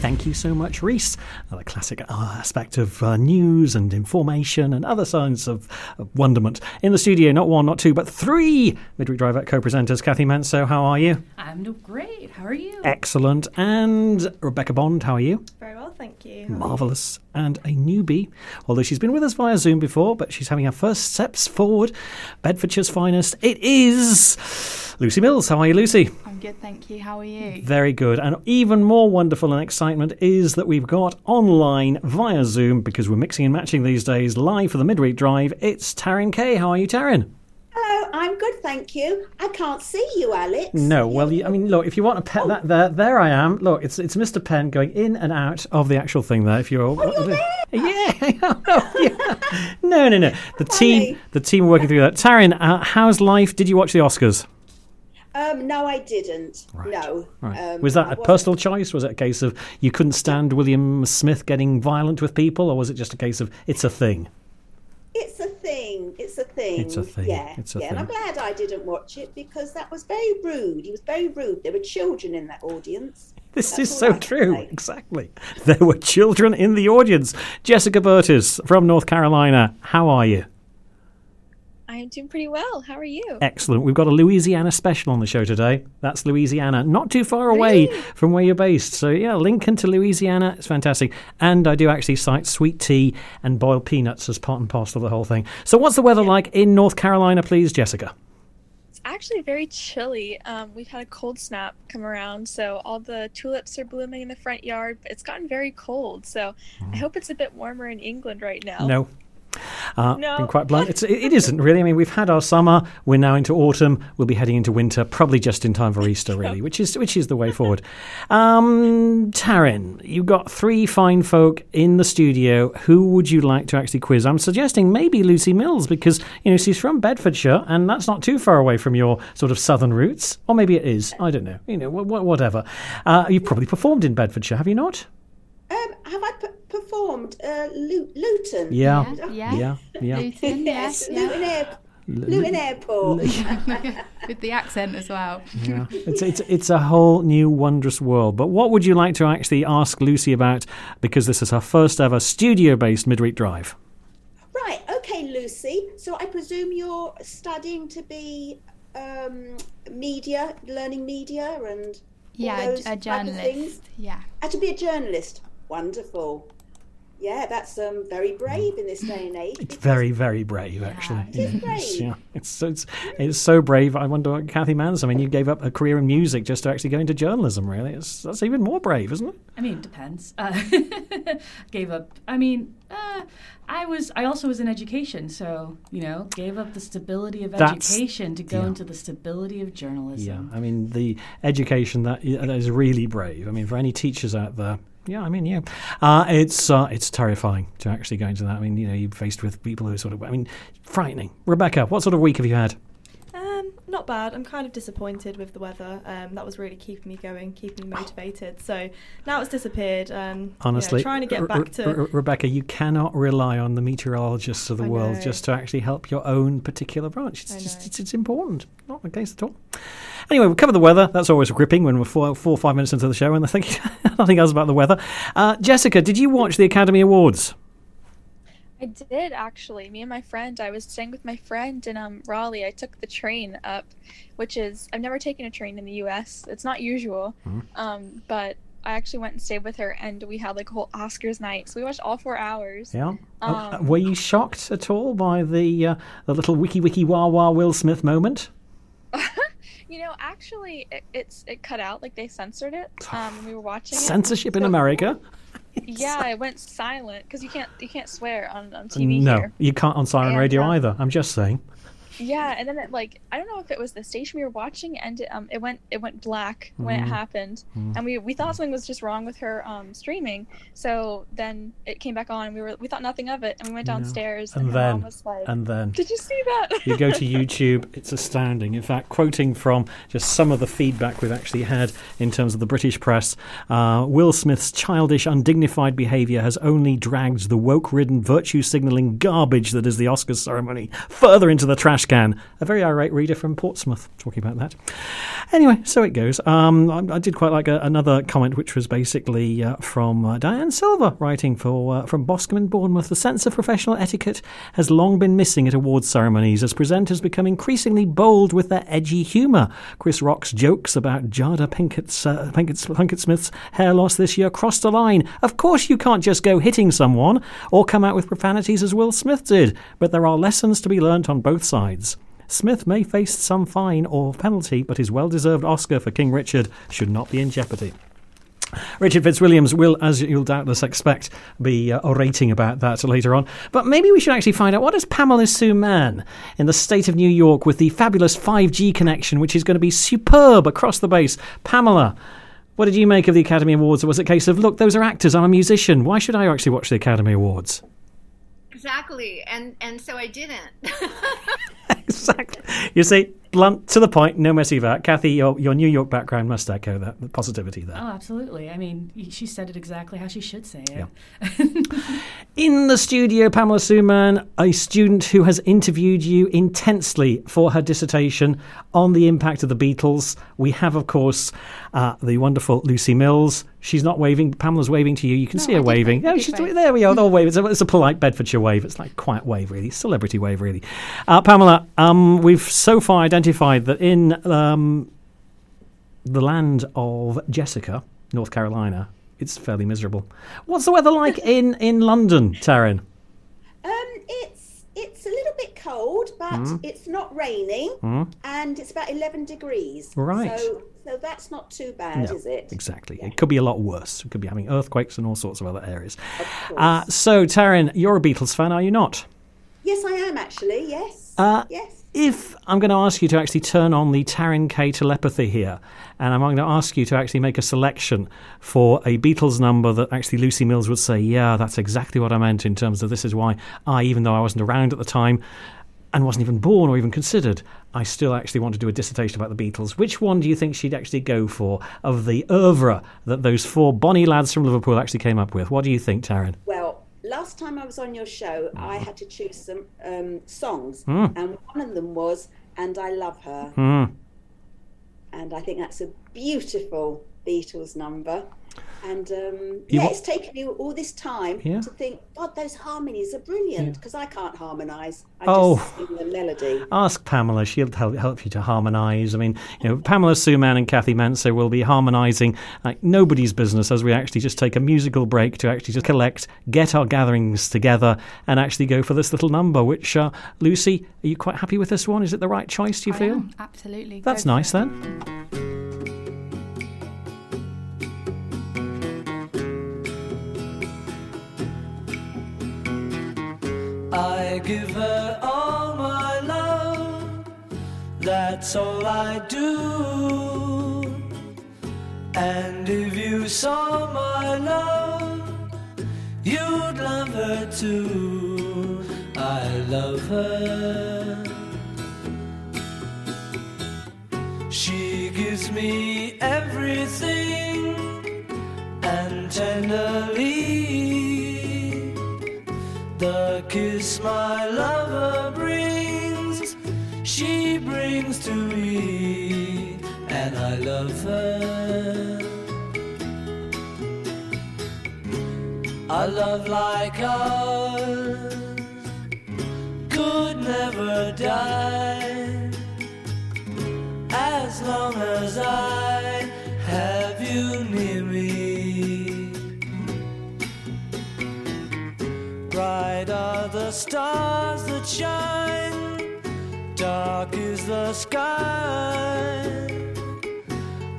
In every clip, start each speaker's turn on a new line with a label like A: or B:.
A: Thank you so much, Reese. Another classic uh, aspect of uh, news and information and other signs of, of, wonderment. In the studio, not one, not two, but three Midweek Drive co presenters. Cathy Manso, how are you?
B: I'm great. How are you?
A: Excellent. And Rebecca Bond, how are you?
C: Very well, thank you.
A: Marvellous. And a newbie, although she's been with us via Zoom before, but she's having her first steps forward. Bedfordshire's finest. It is Lucy Mills. How are you, Lucy?
D: I'm good, thank you. How are you?
A: Very good. And even more wonderful and excitement is that we've got online via Zoom, because we're mixing and matching these days, live for the midweek drive. It's Taryn Kay. How are you, Taryn?
E: I'm good, thank you. I can't see you, Alex.
A: No, well, you, I mean, look, if you want to pet oh. that there, there I am. Look, it's it's Mr. Penn going in and out of the actual thing there. If you're,
E: oh, you're there.
A: yeah, yeah. no, no, no. The team, the team working through that. Taryn, uh, how's life? Did you watch the Oscars?
E: Um, no, I didn't. Right. No.
A: Right. Um, was that a personal choice? Was it a case of you couldn't stand William Smith getting violent with people, or was it just a case of it's a thing?
E: It's a thing. It's a thing.
A: It's a thing.
E: Yeah.
A: It's a
E: yeah.
A: thing.
E: And I'm glad I didn't watch it because that was very rude. He was very rude. There were children in that audience.
A: This That's is so true. Exactly. There were children in the audience. Jessica Burtis from North Carolina. How are you?
F: I am doing pretty well. How are you?
A: Excellent. We've got a Louisiana special on the show today. That's Louisiana, not too far away really? from where you're based. So, yeah, Lincoln to Louisiana. It's fantastic. And I do actually cite sweet tea and boiled peanuts as part and parcel of the whole thing. So, what's the weather yeah. like in North Carolina, please, Jessica?
F: It's actually very chilly. Um, we've had a cold snap come around, so all the tulips are blooming in the front yard. But it's gotten very cold, so mm. I hope it's a bit warmer in England right now.
A: No, uh, no. Being quite blunt, it's, it isn't really. I mean, we've had our summer. We're now into autumn. We'll be heading into winter, probably just in time for Easter, really, which is which is the way forward. Um, Taryn, you've got three fine folk in the studio. Who would you like to actually quiz? I'm suggesting maybe Lucy Mills because you know she's from Bedfordshire, and that's not too far away from your sort of southern roots, or maybe it is. I don't know. You know, whatever. Uh, you've probably performed in Bedfordshire, have you not?
E: Um, have I p- performed uh, Luton?
A: Yeah,
D: yeah,
A: yeah, yeah.
D: Luton, yes,
E: yeah. Luton, Air- Luton Airport.
D: With the accent as well.
A: Yeah, it's, it's it's a whole new wondrous world. But what would you like to actually ask Lucy about? Because this is her first ever studio-based midweek drive.
E: Right. Okay, Lucy. So I presume you're studying to be um, media, learning media, and
D: yeah, a, a journalist. Yeah,
E: uh, to be a journalist. Wonderful. Yeah, that's um, very brave in this day and age.
A: It's very, very brave, actually.
E: Yeah, it is brave. It's,
A: yeah, it's, it's, it's so brave. I wonder, what Cathy Mans, I mean, you gave up a career in music just to actually go into journalism, really. It's, that's even more brave, isn't it?
B: I mean, it depends. Uh, gave up, I mean, uh, I was, I also was in education, so, you know, gave up the stability of that's, education to go yeah. into the stability of journalism.
A: Yeah, I mean, the education that, that is really brave. I mean, for any teachers out there, yeah, I mean, yeah, uh, it's uh, it's terrifying to actually go into that. I mean, you know, you're faced with people who are sort of, I mean, frightening. Rebecca, what sort of week have you had?
C: not bad. I'm kind of disappointed with the weather. Um, that was really keeping me going, keeping me motivated. So now it's disappeared. Um,
A: Honestly,
C: trying to get back to
A: Re- Rebecca, you cannot rely on the meteorologists of the I world know. just to actually help your own particular branch. It's just it's, it's, important, not the case at all. Anyway, we cover the weather. That's always gripping when we're four, four or five minutes into the show and they're thinking nothing else about the weather. Uh, Jessica, did you watch the Academy Awards?
F: I did actually. Me and my friend, I was staying with my friend in um, Raleigh. I took the train up, which is I've never taken a train in the U.S. It's not usual, mm-hmm. um, but I actually went and stayed with her, and we had like a whole Oscars night. So we watched all four hours.
A: Yeah. Oh, um, were you shocked at all by the uh, the little wiki wiki wah wah Will Smith moment?
F: you know, actually, it, it's it cut out like they censored it. Um, we were watching
A: censorship it. in America
F: yeah, it went silent because you can't you can't swear on, on TV.
A: No,
F: here.
A: you can't on Siren and, radio um, either. I'm just saying.
F: Yeah, and then it like I don't know if it was the station we were watching, and it, um it went it went black when mm. it mm-hmm. happened, mm. and we we thought something was just wrong with her um streaming. So then it came back on, and we were we thought nothing of it, and we went downstairs,
A: and,
F: and
A: then
F: like,
A: and then
F: did you see that?
A: you go to YouTube, it's astounding. In fact, quoting from just some of the feedback we've actually had in terms of the British press, uh, Will Smith's childish, undignified behaviour has only dragged the woke-ridden, virtue signalling garbage that is the Oscars ceremony further into the trash Scan, a very irate reader from Portsmouth, talking about that. Anyway, so it goes. Um, I, I, did quite like a, another comment, which was basically uh, from uh, Diane Silver, writing for uh, from Boscombe in Bournemouth. The sense of professional etiquette has long been missing at awards ceremonies as presenters become increasingly bold with their edgy humour. Chris Rock's jokes about Jada Pinkett's, uh, Pinkett, Pinkett Smith's hair loss this year crossed a line. Of course, you can't just go hitting someone or come out with profanities as Will Smith did, but there are lessons to be learnt on both sides. Smith may face some fine or penalty, but his well deserved Oscar for King Richard should not be in jeopardy. Richard Fitzwilliams will, as you'll doubtless expect, be uh, orating about that later on. But maybe we should actually find out what is Pamela Sue Mann in the state of New York with the fabulous 5G connection, which is going to be superb across the base. Pamela, what did you make of the Academy Awards? Or was it a case of, look, those are actors, I'm a musician. Why should I actually watch the Academy Awards?
G: Exactly. And and so I didn't.
A: exactly. You see, blunt to the point, no messy about. Cathy, your, your New York background must echo that the positivity there.
B: Oh, absolutely. I mean, she said it exactly how she should say it.
A: Yeah. In the studio, Pamela Sue Mann, a student who has interviewed you intensely for her dissertation on the impact of the Beatles. We have, of course, uh, the wonderful Lucy Mills. She's not waving. Pamela's waving to you. You can no, see her waving. Oh, she's, there we are. They'll wave. It's a, it's a, polite Bedfordshire wave. It's like quiet wave, really. Celebrity wave, really. Uh, Pamela, um, we've so far identified that in um, the land of Jessica, North Carolina, it's fairly miserable. What's the weather like in, in London, Taryn?
E: Um, it's a little bit cold, but mm. it's not raining, mm. and it's about eleven degrees.
A: Right.
E: So, so that's not too bad,
A: no,
E: is it?
A: Exactly. Yeah. It could be a lot worse. We could be having earthquakes and all sorts of other areas. Of uh, so, Taryn, you're a Beatles fan, are you not?
E: Yes, I am actually. Yes. Uh, yes
A: if I'm going to ask you to actually turn on the Taryn Kay telepathy here, and I'm going to ask you to actually make a selection for a Beatles number that actually Lucy Mills would say, yeah, that's exactly what I meant in terms of this is why I, even though I wasn't around at the time and wasn't even born or even considered, I still actually want to do a dissertation about the Beatles. Which one do you think she'd actually go for of the oeuvre that those four bonny lads from Liverpool actually came up with? What do you think, Taryn?
E: Well, last time I was on your show, I had to choose some um, songs, mm. and one of them was "And I Love Her," mm. and I think that's a beautiful Beatles number. And um, yeah, it's taken you all this time yeah. to think, God, those harmonies are brilliant because yeah. I can't harmonise. I oh, just sing the melody.
A: Ask Pamela; she'll help, help you to harmonise. I mean, you know, Pamela Sue Mann and Cathy Manso will be harmonising like nobody's business as we actually just take a musical break to actually just collect, get our gatherings together, and actually go for this little number. Which, uh, Lucy, are you quite happy with this one? Is it the right choice? Do you
D: I
A: feel?
D: Am, absolutely.
A: That's nice then.
H: I give her all my love, that's all I do. And if you saw my love, you'd love her too. I love her. She gives me everything and tenderly the kiss my lover brings, she brings to me, and I love her. A love like ours could never die as long as I have you near me. Bright are the stars that shine, dark is the sky.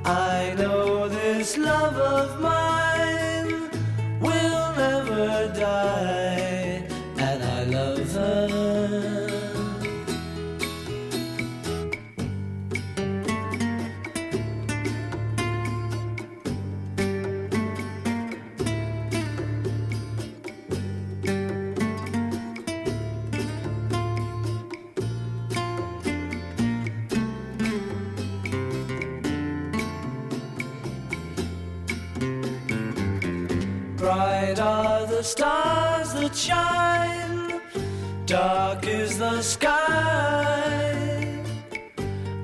H: I know this love of mine will never die, the stars that shine, dark is the sky.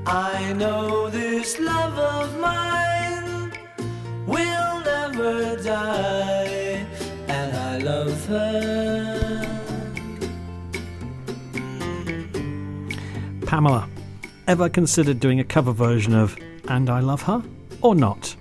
H: I know this love of mine will never die, and I love her.
A: Pamela, ever considered doing a cover version of And I Love Her or not?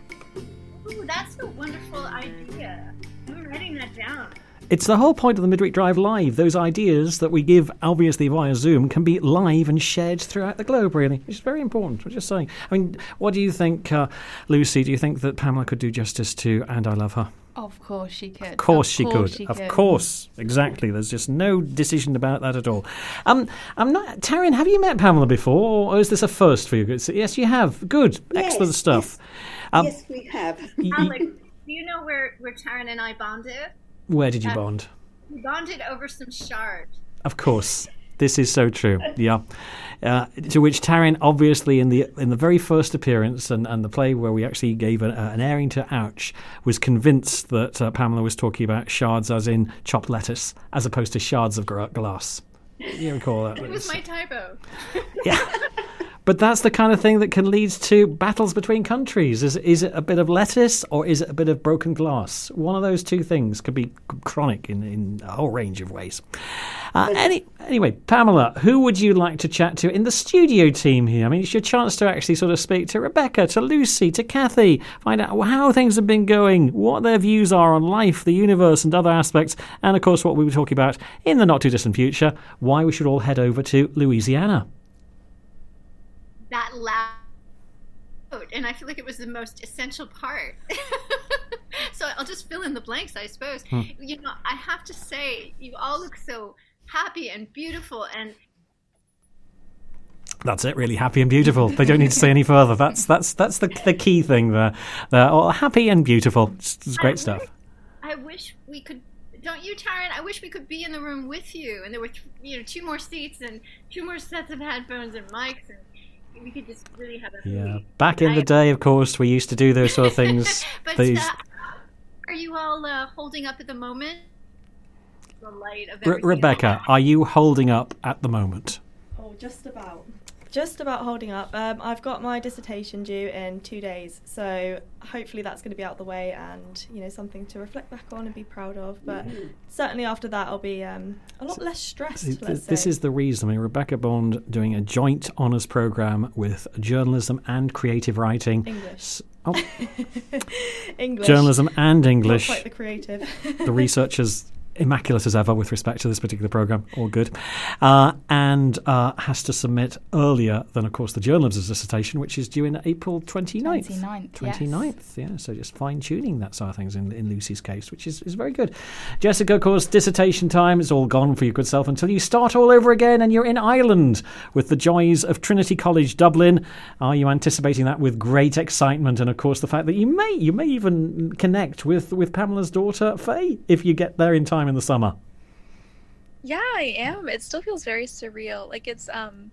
A: It's the whole point of the Midweek Drive Live. Those ideas that we give, obviously via Zoom, can be live and shared throughout the globe, really, which is very important. I'm just saying. I mean, what do you think, uh, Lucy? Do you think that Pamela could do justice to And I Love Her?
D: Of course she could.
A: Of course,
D: of
A: she,
D: course
A: could.
D: she
A: of
D: could.
A: course, exactly. There's just no decision about that at all. Um, I'm not. Taryn, have you met Pamela before, or is this a first for you? Yes, you have. Good,
E: Yes,
A: excellent stuff. Um,
E: yes, we have.
A: y- y-
G: Alex, do you know where, where Taryn and I bonded?
A: Where did you
G: Uh,
A: bond?
G: We bonded over some shard.
A: Of course. This is so true. Yeah. Uh, to which Taryn, obviously, in the in the very first appearance and, and the play where we actually gave a, an airing to Ouch, was convinced that uh, Pamela was talking about shards as in chopped lettuce, as opposed to shards of glass. You recall that?
G: It was my typo.
A: yeah. But that's the kind of thing that can lead to battles between countries. Is is it a bit of lettuce or is it a bit of broken glass? One of those two things could be chronic in, in a whole range of ways. Uh, any, anyway, Pamela, who would you like to chat to in the studio team here? I mean, it's your chance to actually sort of speak to Rebecca, to Lucy, to Cathy, find out how things have been going, what their views are on life, the universe, and other aspects, and of course, what we were talking about in the not too distant future, why we should all head over to Louisiana.
G: That loud. And I feel like it was the most essential part. so I'll just fill in the blanks, I suppose.
A: Hmm.
G: You know, I have to say, you all look so happy and beautiful and
A: That's it, really happy and beautiful. They don't need to say any further. That's that's that's the the key thing there. They're all happy and beautiful. It's, it's great stuff.
G: I wish we could. Don't you, Taryn? I wish we could be in the room with you, and there were, th- you know, two more seats and two more sets of headphones and mics, and we could just really have a.
A: Yeah, back in the day, of course, we used to do those sort of things.
G: But
A: These
G: uh, are you all uh, holding up at the moment? The light of
A: Re- Rebecca, are you holding up at the moment?
C: Oh, just about. Just about holding up. Um, I've got my dissertation due in two days, so hopefully that's going to be out of the way and you know something to reflect back on and be proud of. But certainly after that, I'll be um, a lot less stressed.
A: Th- This is the reason. I mean, Rebecca Bond doing a joint honours programme with journalism and creative writing.
C: English.
A: Oh,
C: English.
A: journalism and English.
C: Not quite the creative.
A: the researchers immaculate as ever with respect to this particular program, all good, uh, and uh, has to submit earlier than, of course, the journalism's dissertation, which is due in April 29th.
D: 29th,
A: 29th, yeah. So just fine tuning that side of things in, in Lucy's case, which is, is very good. Jessica, of course, dissertation time is all gone for your good self until you start all over again and you're in Ireland with the joys of Trinity College Dublin. Are you anticipating that with great excitement? And of course, the fact that you may you may even connect with, with Pamela's daughter Faye if you get there in time in the summer.
F: Yeah, I am. It still feels very surreal. Like it's um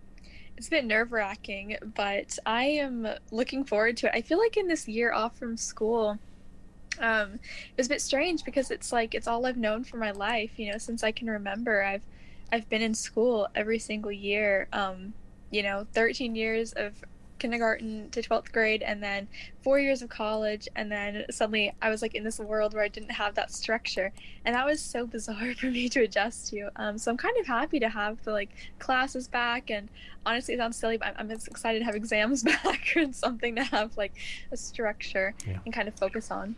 F: it's a bit nerve wracking, but I am looking forward to it. I feel like in this year off from school, um, it was a bit strange because it's like it's all I've known for my life, you know, since I can remember. I've I've been in school every single year. Um, you know, 13 years of kindergarten to 12th grade and then 4 years of college and then suddenly I was like in this world where I didn't have that structure and that was so bizarre for me to adjust to. Um, so I'm kind of happy to have the like classes back and honestly it sounds silly but I'm, I'm excited to have exams back and something to have like a structure
A: Yeah.
F: and kind of focus on.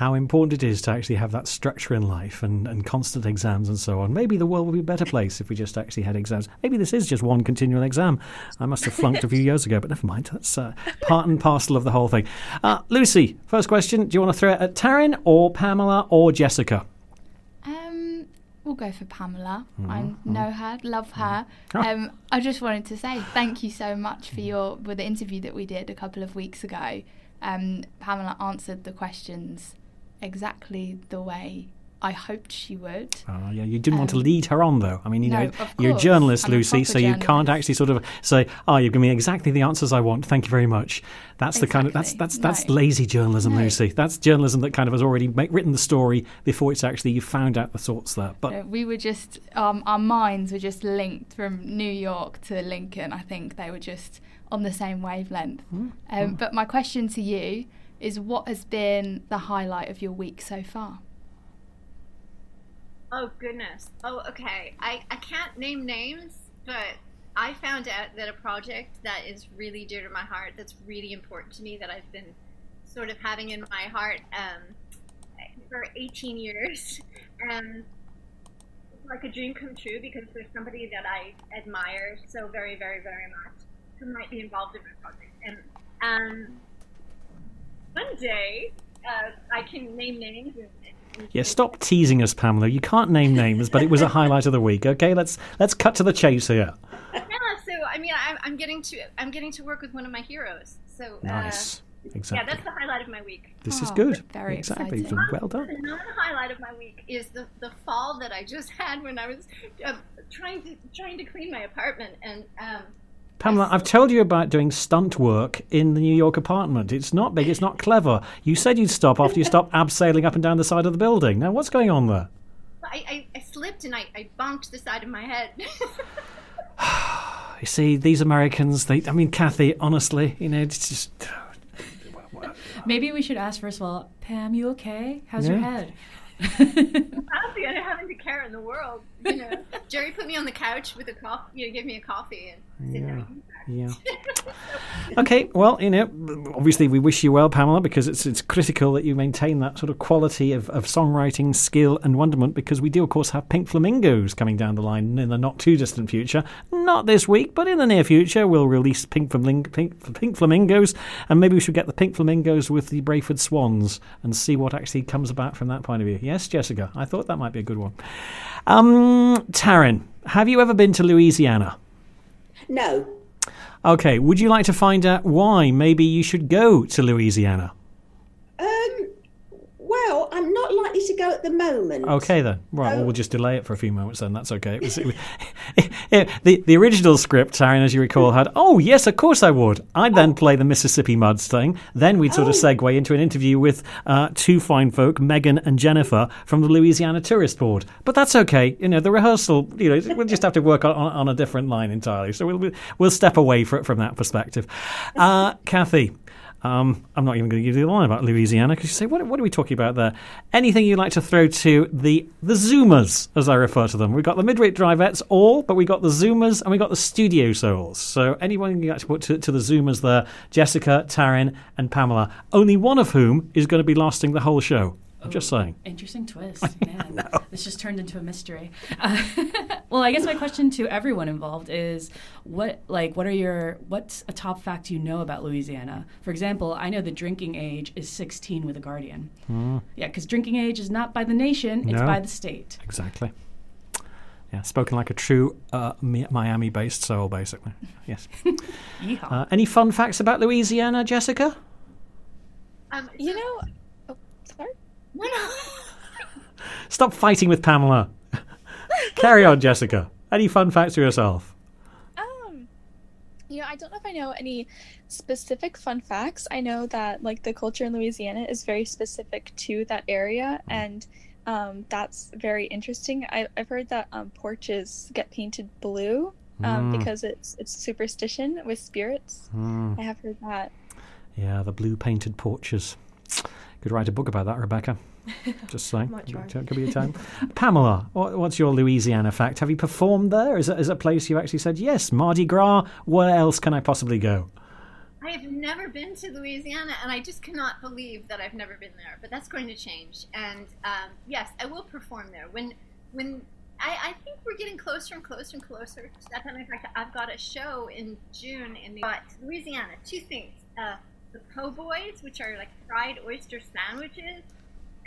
A: How important it is to actually have that structure in life and, and constant exams and so on. Maybe the world would be a better place if we just actually had exams. Maybe this is just one continual exam. I must have flunked a few years ago, but never mind. That's uh, part and parcel of the whole thing. Uh, Lucy, first question. Do you want to throw it at Taryn or Pamela or Jessica?
D: Um, we'll go for Pamela.
A: Mm-hmm.
D: I know her, love her.
A: Ah.
D: Um, I just wanted to say thank you so much for your with the interview that we did a couple of weeks ago. Um, Pamela answered the questions exactly the way I hoped she would.
A: Oh, yeah, you didn't um, want to um, lead her on, though. I mean, you
D: no,
A: know, you're a journalist, I'm Lucy, a so you can't actually sort of say, "Oh, you've given me exactly the answers I want. Thank you very much." That's exactly. the kind of that's that's no. that's lazy journalism, no. Lucy. That's journalism that kind of has already make, written the story before it's actually you found out the thoughts there. But
D: we were just um, our minds were just linked from New York to Lincoln. I think they were just on the same wavelength. Mm. Um, mm. But my question to you is, what has been the highlight of your week so far?
G: Oh goodness. Oh okay. I I can't name names, but I found out that a project that is really dear to my heart, that's really important to me, that I've been sort of having in my heart um, for 18 years, it's like a dream come true because there's somebody that I admire so very, very, very much who might be involved in my project, and um, one day uh, I can name names and
A: yeah, stop teasing us, Pamela. You can't name names, but it was a highlight of the week. Okay, let's let's cut to the chase
G: here. Yeah, so I mean, I'm, I'm getting to I'm getting to work with one of my heroes. So
A: uh, nice. Exactly.
G: Yeah, that's the highlight of my week.
A: This oh, is good. Very exactly.
D: Exciting.
A: Well done.
G: Another highlight of my week is the, the fall that I just had when I was uh, trying to trying to clean my apartment and um,
A: Pamela, I've told you about doing stunt work in the New York apartment. It's not big, it's not clever. You said you'd stop after you stopped abseiling up and down the side of the building. Now, what's going on there?
G: I, I, I slipped and I, I bumped the side of my head.
A: you see, these Americans, they, I mean, Cathy, honestly, you know, it's just.
B: Maybe we should ask first of all, Pam, you okay? How's yeah. your head?
G: happy. I don't have any care in the world. You know, Jerry put me on the couch with a coffee. You know, give me a coffee and sit
A: yeah. Yeah. okay. Well, you know, obviously we wish you well, Pamela, because it's it's critical that you maintain that sort of quality of, of songwriting skill and wonderment. Because we do, of course, have Pink Flamingos coming down the line in the not too distant future. Not this week, but in the near future, we'll release Pink, Flaming- Pink, Pink Flamingos, and maybe we should get the Pink Flamingos with the Brayford Swans and see what actually comes about from that point of view. Yes, Jessica, I thought that might be a good one. Um, Taryn, have you ever been to Louisiana?
E: No.
A: Okay, would you like to find out why maybe you should go to Louisiana?
E: Um, well, I'm not at the moment.
A: Okay, then. Right, well, we'll just delay it for a few moments then. That's okay. It was, it the, the original script, Taryn, as you recall, had, oh, yes, of course I would. I'd then oh. play the Mississippi Muds thing. Then we'd sort oh. of segue into an interview with uh, two fine folk, Megan and Jennifer, from the Louisiana Tourist Board. But that's okay. You know, the rehearsal, you know, we'll just have to work on, on a different line entirely. So we'll, we'll step away for, from that perspective. Uh, Cathy, um, I'm not even going to give you the line about Louisiana because you say, what, what, are we talking about there? Anything you'd like to throw to the the Zoomers, as I refer to them? We've got the midweek drivettes all, but we've got the Zoomers and we've got the Studio Souls. So anyone you like to put to, to the Zoomers there, Jessica, Taryn, and Pamela, only one of whom is going to be lasting the whole show. I'm just saying.
B: Interesting twist. Man, no. this just turned into a mystery. Uh, well, I guess my question to everyone involved is what like what are your what's a top fact you know about Louisiana? For example, I know the drinking age is 16 with a guardian. Mm. Yeah, because drinking age is not by the nation; it's by the state.
A: Exactly. Yeah, spoken like a true uh, Miami-based soul, basically. Yes. uh, any fun facts about Louisiana, Jessica?
F: Um, you know,
A: Stop fighting with Pamela. Carry on, Jessica. Any fun facts for yourself?
F: Um, you know, I don't know if I know any specific fun facts. I know that like the culture in Louisiana is very specific to that area, mm. and um, that's very interesting. I, have heard that um, porches get painted blue um, mm. because it's it's superstition with spirits. Mm. I have heard that.
A: Yeah, the blue painted porches. Could write a book about that, Rebecca. Just saying. Could be a time. Pamela, what's your Louisiana fact? Have you performed there? Is it, is it a place you actually said, yes, Mardi Gras? Where else can I possibly go?
G: I have never been to Louisiana, and I just cannot believe that I've never been there. But that's going to change. And um, yes, I will perform there. When when I, I, think we're getting closer and closer and closer to that time. In fact, I've got a show in June in the, Louisiana. Two things. Uh, the po' boys, which are like fried oyster sandwiches,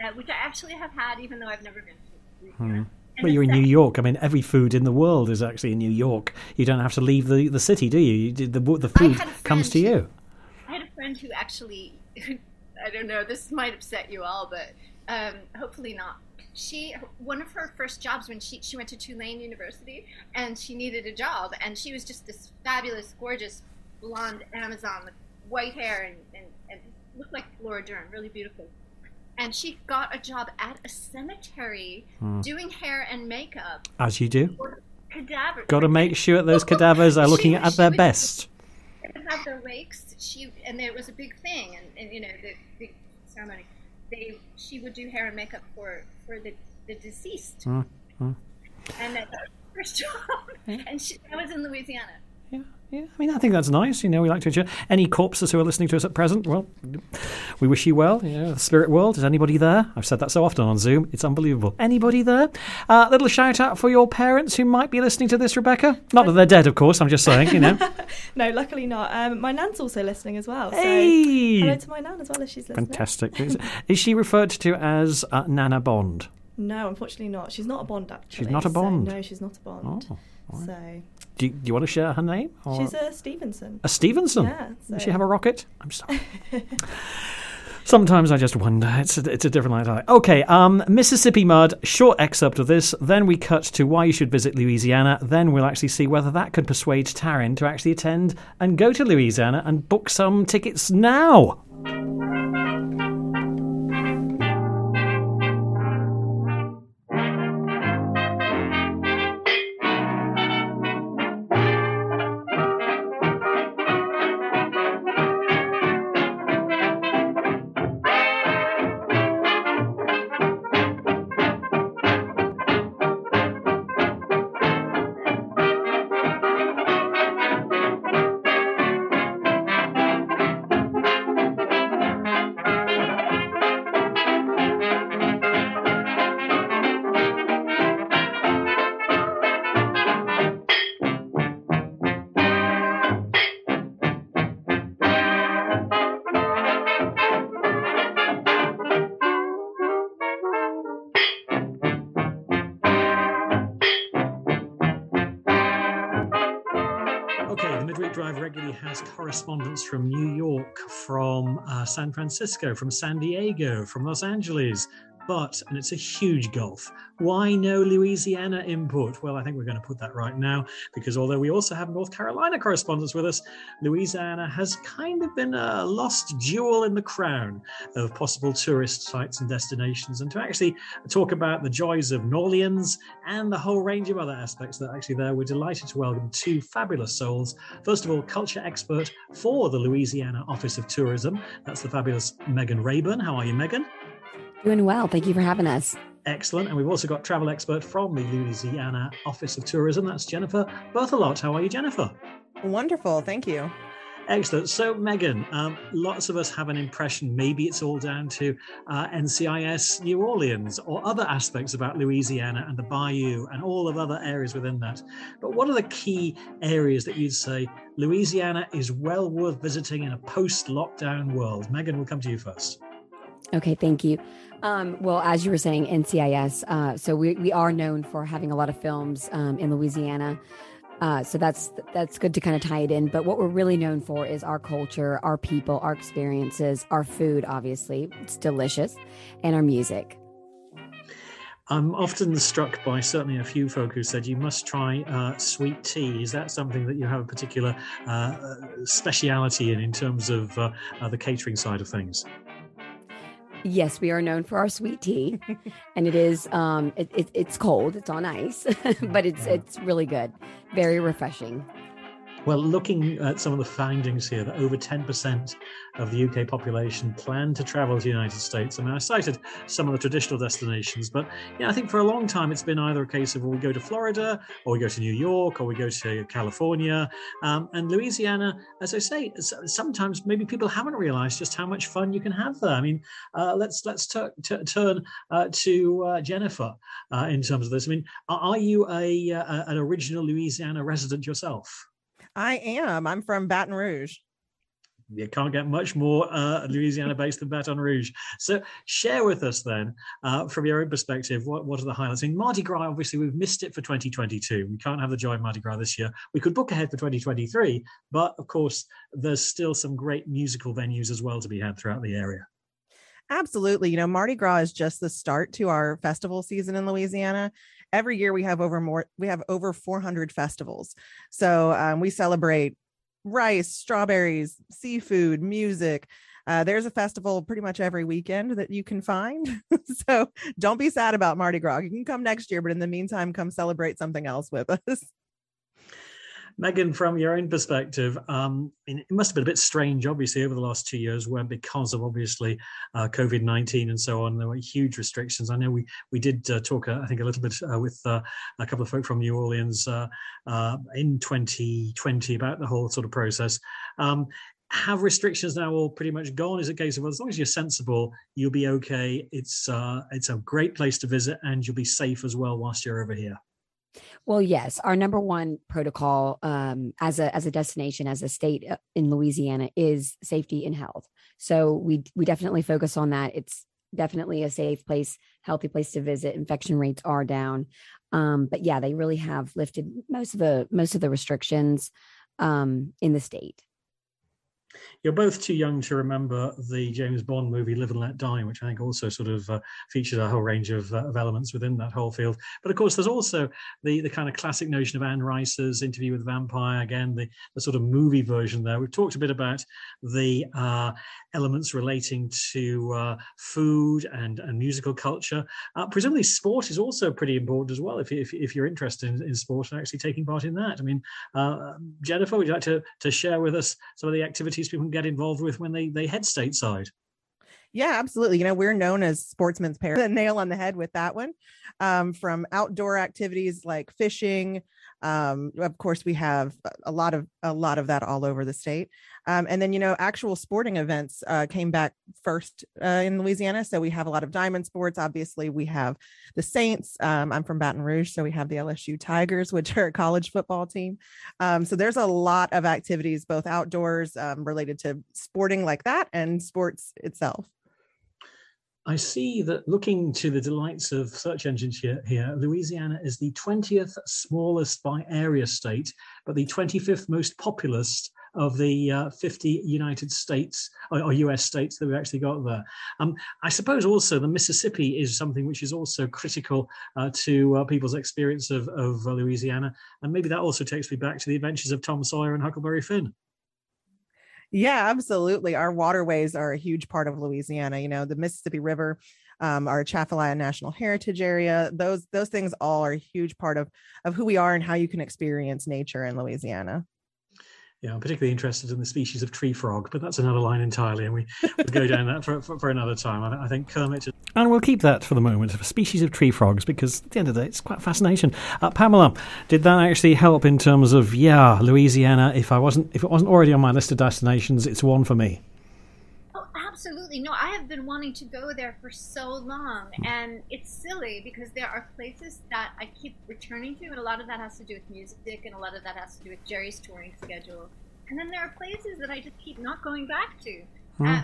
G: uh, which I actually have had, even though I've never been to. Hmm.
A: But you're in New York. I mean, every food in the world is actually in New York. You don't have to leave the, the city, do you? you the, the food comes to you.
G: I had a friend who actually, I don't know, this might upset you all, but um, hopefully not. she one of her first jobs when she she went to Tulane University and she needed a job and she was just this fabulous, gorgeous blonde Amazon with white hair and, and, and looked like Laura Dern, really beautiful. And she got a job at a cemetery
A: Hmm.
G: doing hair and makeup
A: As you do.
G: for cadavers.
A: Got to make sure those cadavers are looking
G: She-
A: at
G: she
A: their
G: was-
A: best.
G: They would have their wakes. She and there was a big thing, and, and you know the big ceremony. They she would do hair and makeup for for the the deceased,
A: Mm, mm.
G: and that's her first job. And she, that was in Louisiana.
A: Yeah, yeah. I mean, I think that's nice. You know, we like to enjoy. Any corpses who are listening to us at present, well, we wish you well. You know, the spirit world. Is anybody there? I've said that so often on Zoom. It's unbelievable. Anybody there? Uh, little shout out for your parents who might be listening to this, Rebecca. Not that they're dead, of course. I'm just saying. You know.
C: No, luckily not. Um, my nan's also listening as well. So
A: Hey!
C: hello to my nan as well as she's listening.
A: Fantastic. Is, she referred to as uh, Nana Bond?
C: No, unfortunately not. She's not a Bond actually.
A: She's not a
C: so
A: Bond?
C: no, she's not a Bond.
A: Oh, right.
C: So
A: Do you, do you want to share her name? Or
C: she's a Stevenson.
A: a Stevenson.
C: Yeah,
A: Does she have a rocket? I'm sorry. Sometimes I just wonder. It's a, it's a different light. Okay, um, Mississippi Mud, short excerpt of this. Then we cut to why you should visit Louisiana. Then we'll actually see whether that could persuade Taryn to actually attend and go to Louisiana and book some tickets now. San Francisco, from San Diego, from Los Angeles. But, and it's a huge gulf, why no Louisiana input? Well, I think we're going to put that right now because although we also have North Carolina correspondence with us, Louisiana has kind of been a lost jewel in the crown of possible tourist sites and destinations. And to actually talk about the joys of New Orleans and the whole range of other aspects that actually there, we're delighted to welcome two fabulous souls. First of all, culture expert for the Louisiana Office of Tourism. That's the fabulous Megan Layburn. How are you, Megan?
I: Doing well. Thank you for having us.
A: Excellent. And we've also got travel expert from the Louisiana Office of Tourism. That's Jennifer Berthelot. How are you, Jennifer?
J: Wonderful. Thank you.
A: Excellent. So, Megan, um, lots of us have an impression maybe it's all down to uh, NCIS New Orleans or other aspects about Louisiana and the Bayou and all of other areas within that. But what are the key areas that you'd say Louisiana is well worth visiting in a post lockdown world? Megan, we'll come to you first.
I: Okay, thank you. Um, well, as you were saying, NCIS. Uh, so we, we are known for having a lot of films um, in Louisiana. Uh, so that's that's good to kind of tie it in. But what we're really known for is our culture, our people, our experiences, our food. Obviously, it's delicious, and our music.
A: I'm often struck by certainly a few folk who said you must try uh, sweet tea. Is that something that you have a particular uh, speciality in, in terms of uh, uh, the catering side of things?
I: Yes, we are known for our sweet tea, and it is um, it, it, it's cold. It's on ice, but it's it's really good, very refreshing.
A: Well, looking at some of the findings here, that over 10% of the UK population plan to travel to the United States. I mean, I cited some of the traditional destinations, but yeah, I think for a long time it's been either a case of well, we go to Florida, or we go to New York, or we go to California, um, and Louisiana. As I say, sometimes maybe people haven't realised just how much fun you can have there. I mean, uh, let's let's t- t- turn uh, to uh, Jennifer uh, in terms of this. I mean, are, you a, a an original Louisiana resident yourself?
J: I am. I'm from Baton Rouge.
A: You can't get much more uh, Louisiana based than Baton Rouge. So, share with us then, uh, from your own perspective, what, what are the highlights? In Mardi Gras, obviously, we've missed it for 2022. We can't have the joy of Mardi Gras this year. We could book ahead for 2023, but of course, there's still some great musical venues as well to be had throughout the area.
J: Absolutely. You know, Mardi Gras is just the start to our festival season in Louisiana. Every year we have over more, we have over 400 festivals. So um, we celebrate rice, strawberries, seafood, music. Uh, there's a festival pretty much every weekend that you can find. so don't be sad about Mardi Gras. You can come next year, but in the meantime, come celebrate something else with us.
A: Megan, from your own perspective, um, it must have been a bit strange, obviously, over the last two years, where because of obviously uh, COVID nineteen and so on, there were huge restrictions. I know we we did uh, talk, uh, I think, a little bit uh, with uh, a couple of folk from New Orleans uh, in 2020 about the whole sort of process. Um, have restrictions now all pretty much gone? Is it a case of well, as long as you're sensible, you'll be okay. It's it's a great place to visit, and you'll be safe as well whilst you're over here.
I: Well, yes, our number one protocol um, as a as a destination, as a state uh, in Louisiana, is safety and health. So we we definitely focus on that. It's definitely a safe place, healthy place to visit. Infection rates are down, um, but yeah, they really have lifted most of the most of the restrictions um, in the state.
A: You're both too young to remember the James Bond movie Live and Let Die, which I think also sort of uh, features a whole range of, uh, of, elements within that whole field. But of course, there's also the, the kind of classic notion of Anne Rice's Interview with the Vampire, again, the, the sort of movie version there. We've talked a bit about the uh, elements relating to uh, food and, and musical culture. Uh, presumably, sport is also pretty important as well, if, if, if you're interested in, in, sport and actually taking part in that. I mean, uh, Jennifer, would you like to, to share with us some of the activities people can get involved with when they, they head stateside?
J: Yeah, absolutely. You know, we're known as sportsmen's pair. The nail on the head with that one. Um, from outdoor activities like fishing, um, of course, we have a lot of a lot of that all over the state. Um, and then, you know, actual sporting events uh, came back first uh, in Louisiana. So we have a lot of diamond sports. Obviously, we have the Saints. Um, I'm from Baton Rouge, so we have the LSU Tigers, which are a college football team. Um, so there's a lot of activities, both outdoors um, related to sporting like that and sports itself.
A: I see that looking to the delights of search engines here, here, Louisiana is the 20th smallest by area state, but the 25th most populous of the uh, 50 United States or, or, US states that we've actually got there. Um, I suppose also the Mississippi is something which is also critical uh, to uh, people's experience of, of Louisiana. And maybe that also takes me back to the adventures of Tom Sawyer and Huckleberry Finn.
J: Yeah, absolutely. Our waterways are a huge part of Louisiana. You know, the Mississippi River, um, our Atchafalaya National Heritage Area. Those those things all are a huge part of of who we are and how you can experience nature in Louisiana.
A: Yeah, I'm particularly interested in the species of tree frog, but that's another line entirely, and we will go down that for, for, for, another time. I, I think Kermit. And we'll keep that for the moment, for species of tree frogs, because at the end of the day, it's quite fascinating. Uh, Pamela, did that actually help in terms of yeah, Louisiana? If I wasn't, if it wasn't already on my list of destinations, it's one for me.
G: Absolutely. No, I have been wanting to go there for so long, and it's silly because there are places that I keep returning to, and a lot of that has to do with music, and a lot of that has to do with Jerry's touring schedule. And then there are places that I just keep not going back to. Hmm. Uh,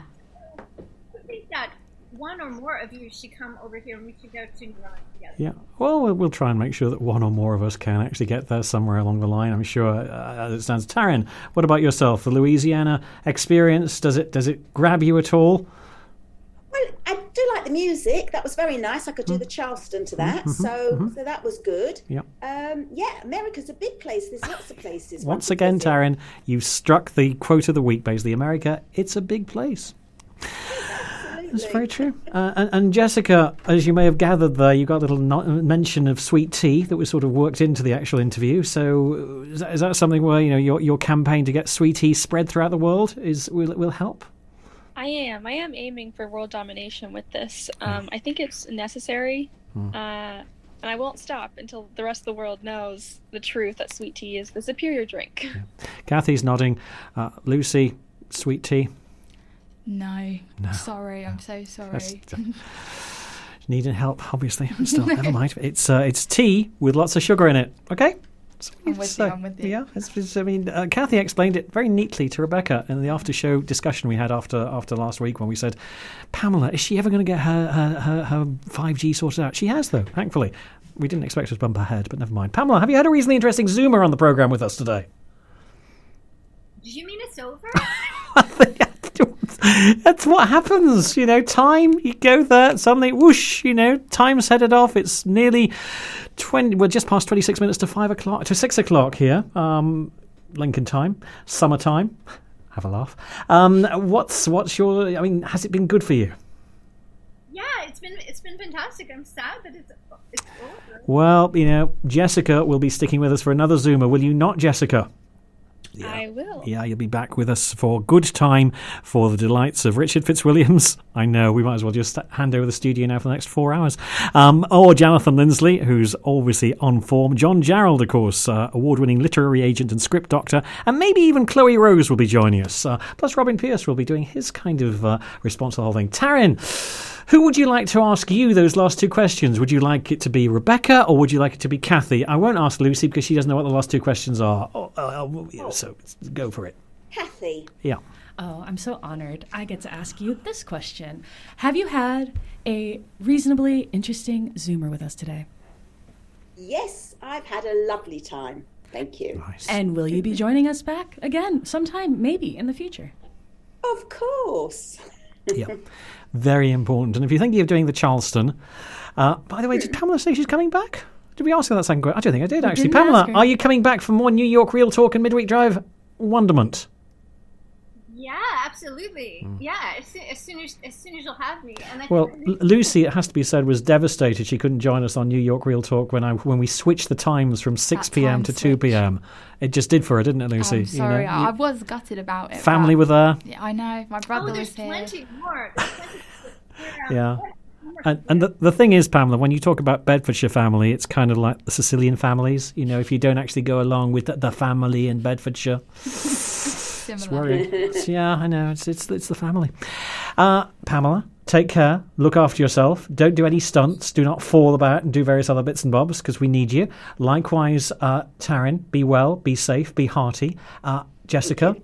G: I think that one or more of you should come over here and we should go to New Orleans together.
A: Yeah, well, we'll try and make sure that one or more of us can actually get there somewhere along the line. I'm sure, uh, as it stands. Taryn, what about yourself? The Louisiana experience does it does it grab you at all?
E: Well, I do like the music. That was very nice. I could do mm. the Charleston to that, mm-hmm, so mm-hmm. so that was good.
A: Yeah.
E: Um, yeah, America's a big place. There's lots of places.
A: Once again, Taryn, you've struck the quote of the week. Basically, America, it's a big place. That's very true. Uh, and, and, Jessica, as you may have gathered there, you got a little no- mention of sweet tea that was sort of worked into the actual interview. So is that, is that something where you know your your campaign to get sweet tea spread throughout the world is will will help?
F: I am. I am aiming for world domination with this. Um, I think it's necessary. Mm. Uh, and I won't stop until the rest of the world knows the truth that sweet tea is the superior drink. Yeah.
A: Cathy's nodding. Uh, Lucy, sweet tea.
D: No. No. Sorry, I'm so sorry.
A: needing help, obviously. Still, never mind. It's uh, it's tea with lots of sugar in it. Okay.
D: So I'm with you. I'm with you.
A: Yeah, it's, it's, I mean, uh, Cathy explained it very neatly to Rebecca in the after-show discussion we had after after last week when we said, Pamela, is she ever going to get her, her, her, her 5G sorted out? She has, though, thankfully. We didn't expect her to bump her head, but never mind. Pamela, have you had a reasonably interesting Zoomer on the program with us today?
G: Do you mean it's over?
A: That's what happens, you know. Time, you go there, suddenly, whoosh, you know, time's headed off. It's nearly twenty. We're just past twenty-six minutes to five o'clock to six o'clock here, um, Lincoln time, summertime. Have a laugh. Um, what's what's your? I mean, has it been good for you?
G: Yeah, it's been it's been fantastic. I'm sad that it's it's over.
A: Well, you know, Jessica will be sticking with us for another Zoomer, will you not, Jessica?
F: Yeah. I will.
A: Yeah, you'll be back with us for good time for the delights of Richard Fitzwilliams. I know, we might as well just hand over the studio now for the next four hours. Um, or Jonathan Linsley, who's obviously on form. John Jarrold, of course, uh, award winning literary agent and script doctor. And maybe even Chloey Rose will be joining us. Uh, plus, Robin Pierce will be doing his kind of uh, response to the whole thing. Taryn. Who would you like to ask you those last two questions? Would you like it to be Rebecca or would you like it to be Cathy? I won't ask Lucy because she doesn't know what the last two questions are. Oh, uh, so go for it.
E: Cathy.
A: Yeah.
B: Oh, I'm so honored. I get to ask you this question. Have you had a reasonably interesting Zoomer with us today?
E: Yes, I've had a lovely time. Thank you.
A: Nice.
B: And will you be joining us back again sometime, maybe in the future?
E: Of course.
A: yeah. Very important. And if you're thinking of doing the Charleston, uh, by the way, did Pamela say she's coming back? Did we ask her that second question? I don't think I did,
B: We
A: actually. Pamela, are you coming back for more New York Real Talk and Midweek Drive wonderment?
G: Yeah, absolutely. Hmm. Yeah, as soon, as soon as as soon as you'll have me. And
A: Well, Lucy, it has to be said, was devastated she couldn't join us on New York Real Talk when I when we switched the times from 6
D: That
A: p.m.
D: time
A: to 2 p.m. It just did for her, didn't it, Lucy?
D: I'm
A: You
D: sorry,
A: know,
D: I,
A: you-
D: I was gutted about it.
A: family
D: but-
A: with her.
D: Yeah, I know. My oh, brother
G: oh, there's
D: was here.
G: plenty more. Plenty
A: Yeah. And, and the, the thing is, Pamela, when you talk about Bedfordshire family, it's kind of like the Sicilian families. You know, if you don't actually go along with the, the family in Bedfordshire, it's
D: Similar.
A: worrying. It's- yeah, I know. It's it's it's the family. Uh, Pamela, take care. Look after yourself. Don't do any stunts. Do not fall about and do various other bits and bobs because we need you. Likewise, uh, Taryn, be well, be safe, be hearty. Uh, Jessica,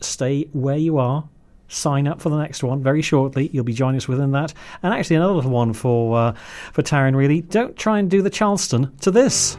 A: stay where you are. Sign up for the next one very shortly. You'll be joining us within that. And actually, another little one for uh, for Taryn. Really, don't try and do the Charleston to this.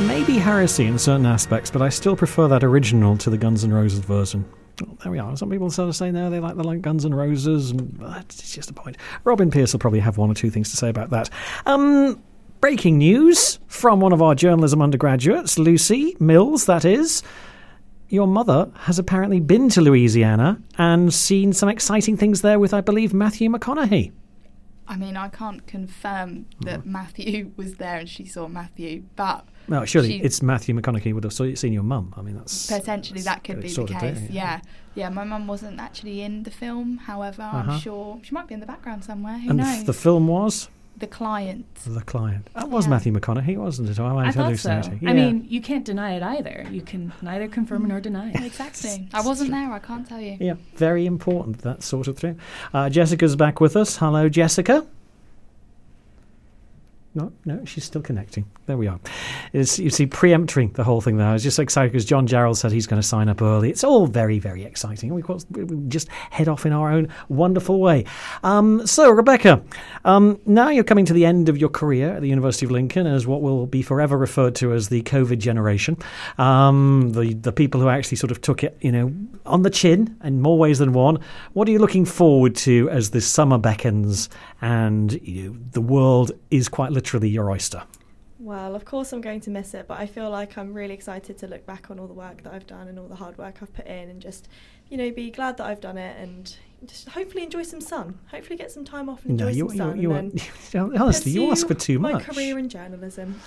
H: It
A: may be heresy in certain aspects, but I still prefer that original to the Guns N' Roses version. Oh, there we are. Some people sort of say no, they like the like Guns N' Roses, and it's just a point. Robin Pierce will probably have one or two things to say about that. Um, breaking news from one of our journalism undergraduates, Lucy Mills. That is, your mother has apparently been to Louisiana and seen some exciting things there with, I believe, Matthew McConaughey.
D: I mean, I can't confirm that Matthew was there and she saw Matthew, but
A: Well, surely
D: she-
A: it's Matthew McConaughey would have seen your mum. I mean, that's
D: potentially that could be the case.
A: it,
D: yeah. yeah, My mum wasn't actually in the film. However,
A: Uh-huh.
D: I'm sure she might be in the background somewhere. Who
A: and the,
D: knows?
A: the film was
D: The client.
A: The Client. That was
D: Yeah.
A: Matthew McConaughey, wasn't it? Or am I,
B: I thought so.
A: hallucinating?
B: I mean, you can't deny it either. You can neither confirm nor deny it.
D: Exactly. I wasn't there. I can't tell you.
A: Yeah, very important, that sort of thing. Uh, Jessica's back with us. Hello, Jessica. No, no, she's still connecting. There we are. It's, you see, preempting the whole thing there. I was just so excited because John Jarrold said he's going to sign up early. It's all very, very exciting. We, just head off in our own wonderful way. Um, so, Rebecca, um, now you're coming to the end of your career at the University of Lincoln as what will be forever referred to as the COVID generation. Um, the, the people who actually sort of took it, you know, on the chin in more ways than one. What are you looking forward to as the summer beckons and you know, the world is quite literally your oyster?
C: Well, of course, I'm going to miss it, but I feel like I'm really excited to look back on all the work that I've done and all the hard work I've put in and just, you know, be glad that I've done it and just hopefully enjoy some sun. Hopefully get some time off and
A: No,
C: enjoy
A: you,
C: some
A: you,
C: sun.
A: you,
C: then
A: honestly, you ask for too much.
C: my career in journalism.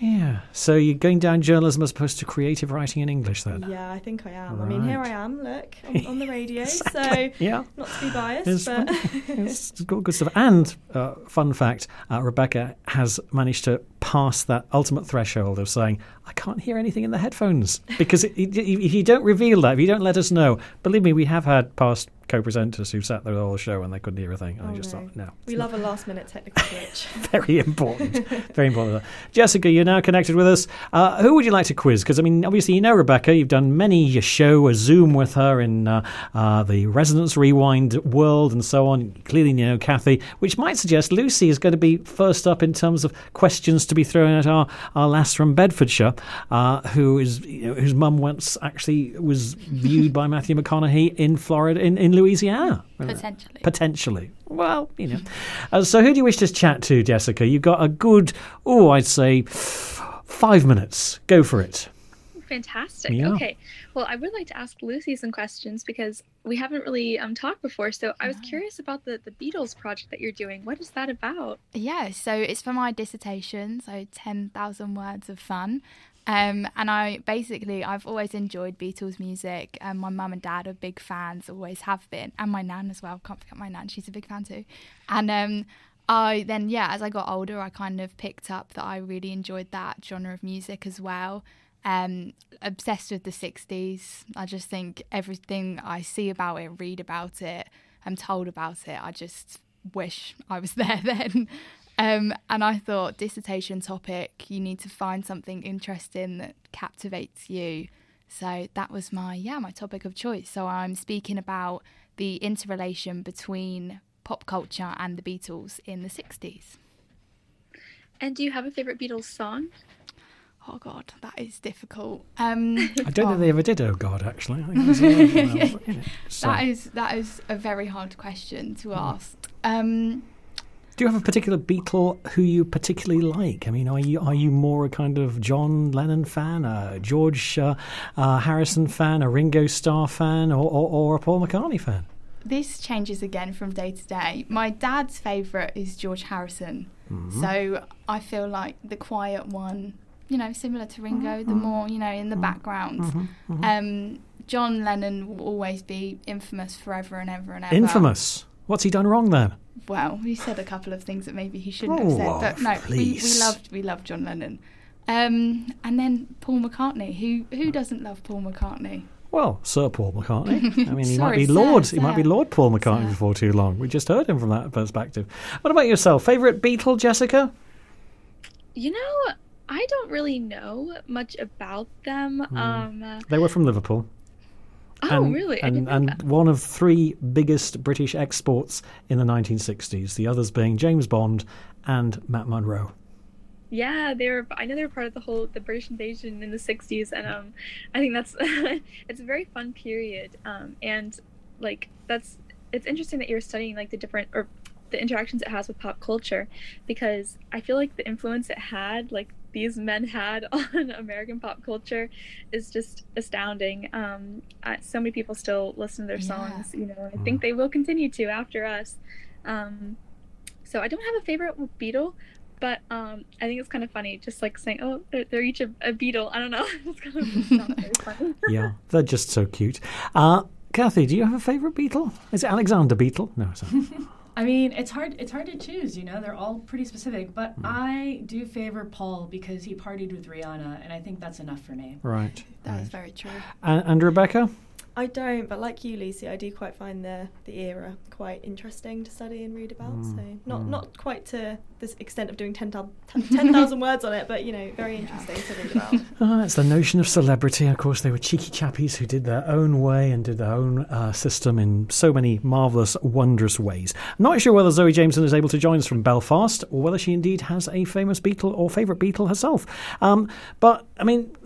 A: Yeah. So you're going down journalism as opposed to creative writing in English then?
C: Yeah, I think I am. I mean, here I am, look, on, on the radio.
A: Exactly,
C: So,
A: yeah.
C: not to be biased,
A: It's
C: but
A: It's good, good stuff. And uh, fun fact: uh, Rebecca has managed to pass that ultimate threshold of saying, "I can't hear anything in the headphones." Because it, it, if you don't reveal that, if you don't let us know, believe me, we have had past co-presenters who sat there the whole show and they couldn't hear a thing. And I
C: Oh,
A: just
C: no.
A: thought, no,
C: we love a last minute technical glitch.
A: very important, very important. Jessica, you're now connected with us. Uh, who would you like to quiz? Because I mean, obviously, you know Rebecca. You've done many a show, a Zoom with her in uh, uh, the Resonance Rewind world and so on. Clearly, you know Cathy, which might suggest Lucy is going to be first up in terms of questions to be thrown at our, our lass from Bedfordshire, uh, who is you know, whose mum once actually was viewed by Matthew McConaughey in Florida, in, in Louisiana.
D: Potentially.
A: Potentially. Well, you know. Uh, so, who do you wish to chat to, Jessica? You've got a good, oh, I'd say five minutes. Go for it.
F: Fantastic.
A: Yeah.
F: Okay. Well, I would like to ask Lucy some questions because we haven't really um, talked before. So I was curious about the, the Beatles project that you're doing. What is that about?
D: Yeah, so it's for my dissertation, so 10,000 words of fun. Um, and I basically, I've always enjoyed Beatles music. And my mum and dad are big fans, always have been. And my nan as well. Can't forget my nan, she's a big fan too. And um, I then, yeah, as I got older, I kind of picked up that I really enjoyed that genre of music as well. Um, obsessed with the 60s. I just think everything I see about it, read about it, I'm told about it, I just wish I was there then. Um, and I thought dissertation topic, you need to find something interesting that captivates you. So that was my yeah my topic of choice. So I'm speaking about the interrelation between pop culture and the Beatles in the 60s.
F: And do you have a favorite Beatles song?
D: Oh God, that is difficult. Um,
A: I don't
D: oh.
A: think they ever did. Oh God, actually, I think it was, well, you know, so-
D: That is that is a very hard question to ask. Um,
A: Do you have a particular Beatle who you particularly like? I mean, are you are you more a kind of John Lennon fan, a George uh, uh, Harrison fan, a Ringo Starr fan, or, or, or a Paul McCartney fan?
D: this changes again from day to day. My dad's favourite is George Harrison,
A: Mm-hmm.
D: so I feel like the quiet one, you know, similar to Ringo,
A: Mm-hmm.
D: the more you know in the background. Um, John Lennon will always be infamous forever and ever and ever.
A: Infamous. What's he done wrong then?
D: Well, he said a couple of things that maybe he shouldn't
A: Oh,
D: have said, but no, we, we loved we loved John Lennon. Um, and then Paul McCartney. Who who doesn't love Paul McCartney?
A: Well, Sir Paul McCartney. I mean, he might
D: Sorry,
A: be
D: sir,
A: Lord. He might be. Lord Paul McCartney
D: Sir.
A: before too long. We just heard him from that perspective. What about yourself? Favorite Beatle, Jessica?
F: You know, I don't really know much about them.
A: Hmm.
F: Um, uh,
A: They were from Liverpool.
F: Oh,
A: and,
F: really?
A: And, and one of three biggest British exports in the 1960s. The others being James Bond and Matt Monro.
F: Yeah, they were. I know they were part of the whole the British invasion in the '60s, and um, I think that's it's a very fun period. Um, and like that's it's interesting that you're studying like the different or the interactions it has with pop culture, because I feel like the influence it had, like these men had on American pop culture, is just astounding. Um, I, so many people still listen to their songs. You know, I think they will continue to after us. Um, so I don't have a favorite Beatle, but um, I think it's kind of funny, just like saying, "Oh, they're, they're each a, a Beatle." I don't know. it's kind of not very funny.
A: yeah, they're just so cute. Uh, Cathy, do you have a favorite Beatle? Is it Alexander Beatle? No, it's not.
B: I mean, it's hard. It's hard to choose. You know, they're all pretty specific. But mm. I do favor Paul because he partied with Rihanna, and I think that's enough for me.
A: Right.
D: That
A: right.
D: is very true.
A: And, and Rebecca.
C: I don't, but like you, Lucy, I do quite find the the era quite interesting to study and read about. Mm. So not mm. not quite to this extent of doing 10,000 10, words on it, but you know, very interesting to read about.
A: Oh, it's the notion of celebrity. Of course, they were cheeky chappies who did their own way and did their own uh, system in so many marvellous, wondrous ways. I'm not sure whether Zoe Jameson is able to join us from Belfast or whether she indeed has a famous Beatle or favourite Beatle herself. Um, but, I mean,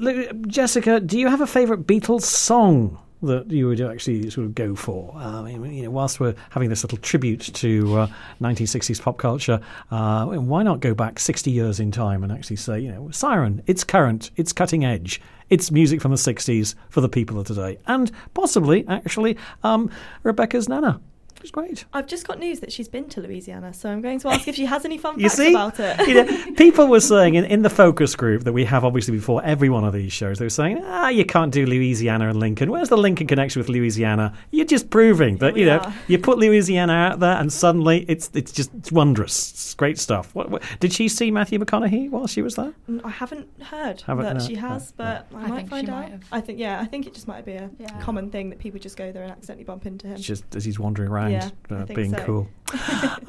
A: Jessica, do you have a favourite Beatles song? That you would actually sort of go for. Uh, I mean, you know, whilst we're having this little tribute to uh, 1960s pop culture, uh, why not go back 60 years in time and actually say, you know, Siren, it's current, it's cutting edge, it's music from the 60s for the people of today, and possibly, actually, um, Rebecca's Nana. It was great.
C: I've just got news that she's been to Louisiana, so I'm going to ask if she has any fun facts see? about it.
A: you know, people were saying in, in the focus group that we have obviously before every one of these shows, they were saying, ah, you can't do Louisiana and Lincoln. Where's the Lincoln connection with Louisiana? You're just proving that, you know, are. you put Louisiana out there and suddenly it's it's just it's wondrous. It's great stuff. What, what, did she see Matthew McConaughey while she was there?
C: Mm, I haven't heard haven't, that no, she has, no, but no. I, I might find out. Might I think, yeah, I think it just might be a yeah. common thing that people just go there and accidentally bump into him.
A: It's just as he's wandering around,
C: yeah,
A: uh, being being
C: so.
A: cool.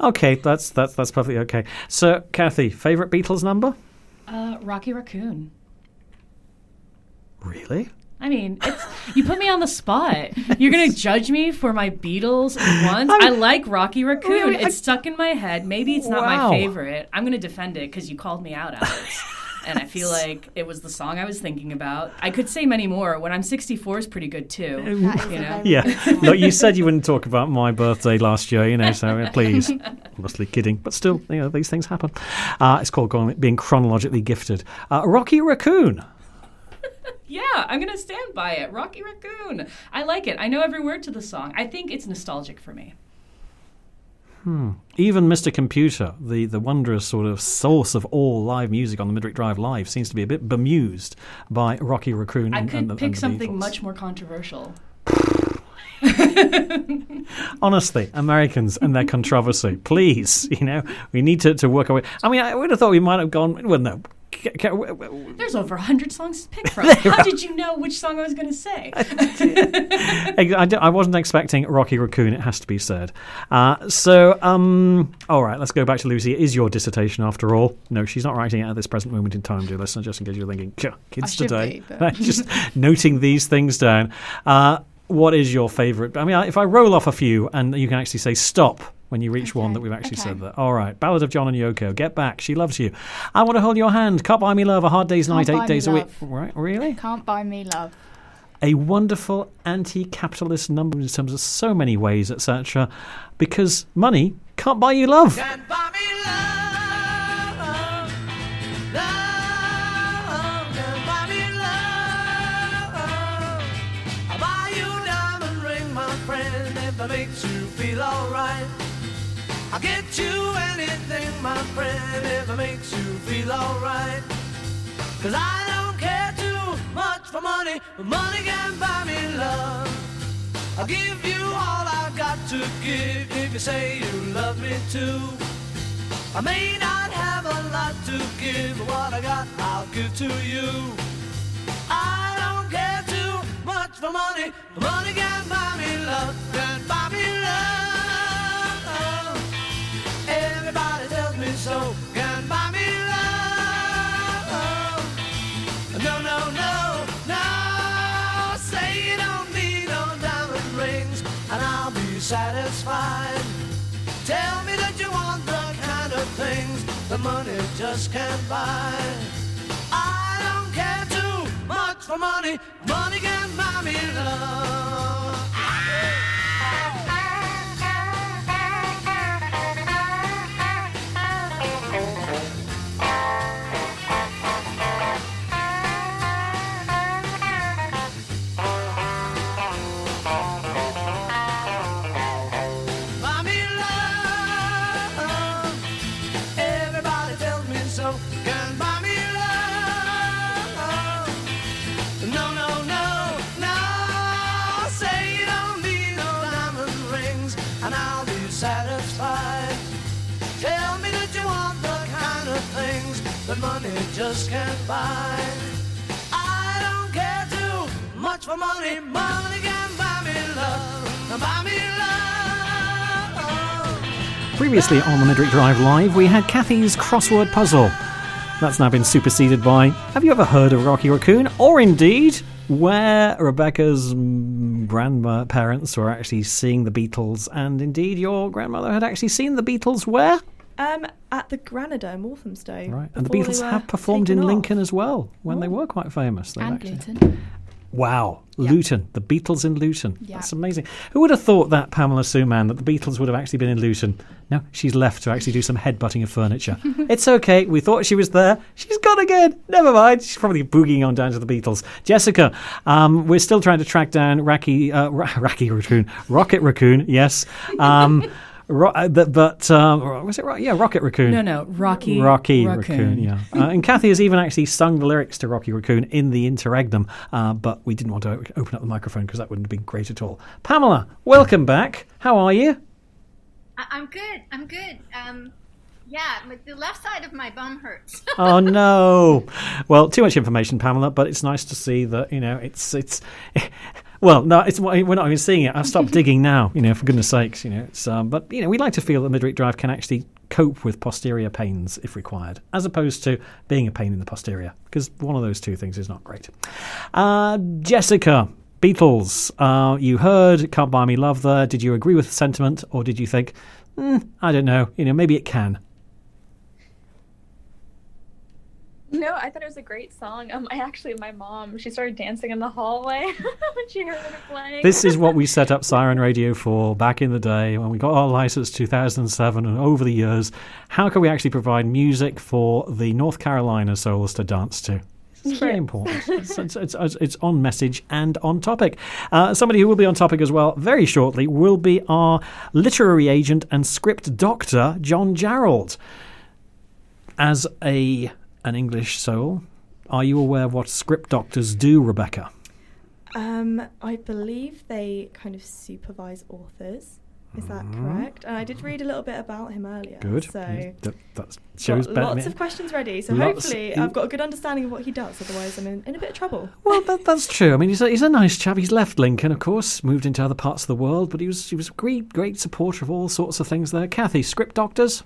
A: okay, that's that's that's perfectly okay. So, Cathy, favorite Beatles number?
B: Uh, Rocky Raccoon.
A: Really?
B: I mean, it's you put me on the spot. You're gonna judge me for my Beatles ones. I, I like Rocky Raccoon. Really? It's I, stuck in my head. Maybe it's not wow. my favorite. I'm gonna defend it because you called me out, Alex and I feel like it was the song I was thinking about. I could say many more. When I'm 64 is pretty good too. You know?
A: Yeah. Look, you said you wouldn't talk about my birthday last year, you know. So please, mostly kidding, but still, you know, these things happen. Uh, it's called being chronologically gifted. Uh, Rocky Raccoon.
B: Yeah, I'm going to stand by it. Rocky Raccoon. I like it. I know every word to the song. I think it's nostalgic for me.
A: Hmm. Even Mr. Computer, the, the wondrous sort of source of all live music on the Midweek Drive Live, seems to be a bit bemused by Rocky Raccoon.
B: I
A: and,
B: could
A: and the,
B: pick
A: and
B: something
A: Beatles.
B: much more controversial.
A: Honestly, Americans and their controversy. Please, you know, we need to, to work our way. I mean, I would have thought we might have gone, well, no,
B: there's over 100 songs to pick from. How did you know which song I was going to say?
A: I, I, wasn't expecting Rocky Raccoon, it has to be said. Uh, so, um, all right, let's go back to Lucy. It is your dissertation after all. No, she's not writing it at this present moment in time, dear listener, just in case you're thinking, kids today.
D: Be,
A: just noting these things down. Uh, what is your favourite? I mean, if I roll off a few and you can actually say stop when you reach okay. one that we've actually okay. said that. All right, Ballad of John and Yoko. Get back. She loves you. I want to hold your hand. Can't buy me love. A hard day's
D: Can't
A: night. Eight days
D: a
A: week. Right? Really?
D: Can't buy me love.
A: A wonderful anti-capitalist number in terms of so many ways, etc. Because money can't buy you love.
H: Can't buy me love. love. Can't buy me love. I'll buy you a diamond ring, my friend, if it makes you feel alright. I'll get you anything, my friend, if it makes you feel alright. Cause I don't care too much for money, but money can buy me love. I'll give you all I've got to give if you say you love me too. I may not have a lot to give, but what I got I'll give to you. I don't care too much for money, but money can buy me love, can buy me love. Money just can't buy. I don't care too much for money. Money can buy me love. Buy buy. I don't care too much for money. Money can buy me love. Buy me love.
A: Previously on the Midweek Drive Live, we had Cathy's crossword puzzle. That's now been superseded by Have you ever heard of Rocky Raccoon? Or indeed, where Rebecca's grandparents were actually seeing the Beatles, and indeed your grandmother had actually seen the Beatles where?
C: Um, at the Granada in Walthamstow.
A: Right, and the Beatles have performed in
C: taken off.
A: Lincoln as well when they were quite famous. They've
D: and
A: actually-
D: Luton.
A: Wow, Luton, the Beatles in Luton.
D: Yeah.
A: That's amazing. Who would have thought that, Pamela Sue Mann, that the Beatles would have actually been in Luton? No, she's left to actually do some headbutting of furniture. it's okay. We thought she was there. She's gone again. Never mind. She's probably boogieing on down to the Beatles. Jessica, um, we're still trying to track down Raki, uh, Ra- Raki Raccoon, Rocket Raccoon. Yes. Um, ro- uh, but but um, was it right? Yeah, Rocket Raccoon.
B: No, no, Rocky
A: Rocky
B: Raccoon.
A: Raccoon, yeah. Uh, and Cathy has even actually sung the lyrics to Rocky Raccoon in the interregnum, uh, but we didn't want to open up the microphone because that wouldn't have been great at all. Pamela, welcome back. How are you?
G: I- I'm good. I'm good. Um, yeah, but the left side of my bum hurts.
A: Oh no! Well, too much information, Pamela. But it's nice to see that you know it's it's. Well, no, it's we're not even seeing it. I'll stop digging now. You know, for goodness sakes, you know. It's um, but you know, we like to feel that Midweek Drive can actually cope with posterior pains if required, as opposed to being a pain in the posterior, because one of those two things is not great. Uh, Jessica, Beatles. Uh, you heard "Can't Buy Me Love" there. Did you agree with the sentiment, or did you think, "Hmm, I don't know, you know, maybe it can?
F: No, I thought it was a great song. Um, I actually, my mom, she started dancing in the hallway when she heard it playing.
A: This is what we set up Siren Radio for back in the day when we got our license 2007 and over the years. How can we actually provide music for the North Carolina souls to dance to? It's very important. It's, it's, it's, it's- on message and on topic. Uh, somebody who will be on topic as well very shortly will be our literary agent and script doctor, John Jarrold. As a an English soul, are you aware of what script doctors do, Rebecca?
C: Um, I believe they kind of supervise authors. Is that correct? And I did read a little bit about him earlier.
A: Mm-hmm. Good.
C: So
A: that, that shows
C: got lots of questions ready. So
A: Lots-
C: hopefully I've got a good understanding of what he does. Otherwise, I'm in, in a bit of trouble.
A: Well, that, that's true. I mean, he's a, he's a nice chap. He's left Lincoln, of course, moved into other parts of the world, but he was he was a great great supporter of all sorts of things there. Cathy, script doctors.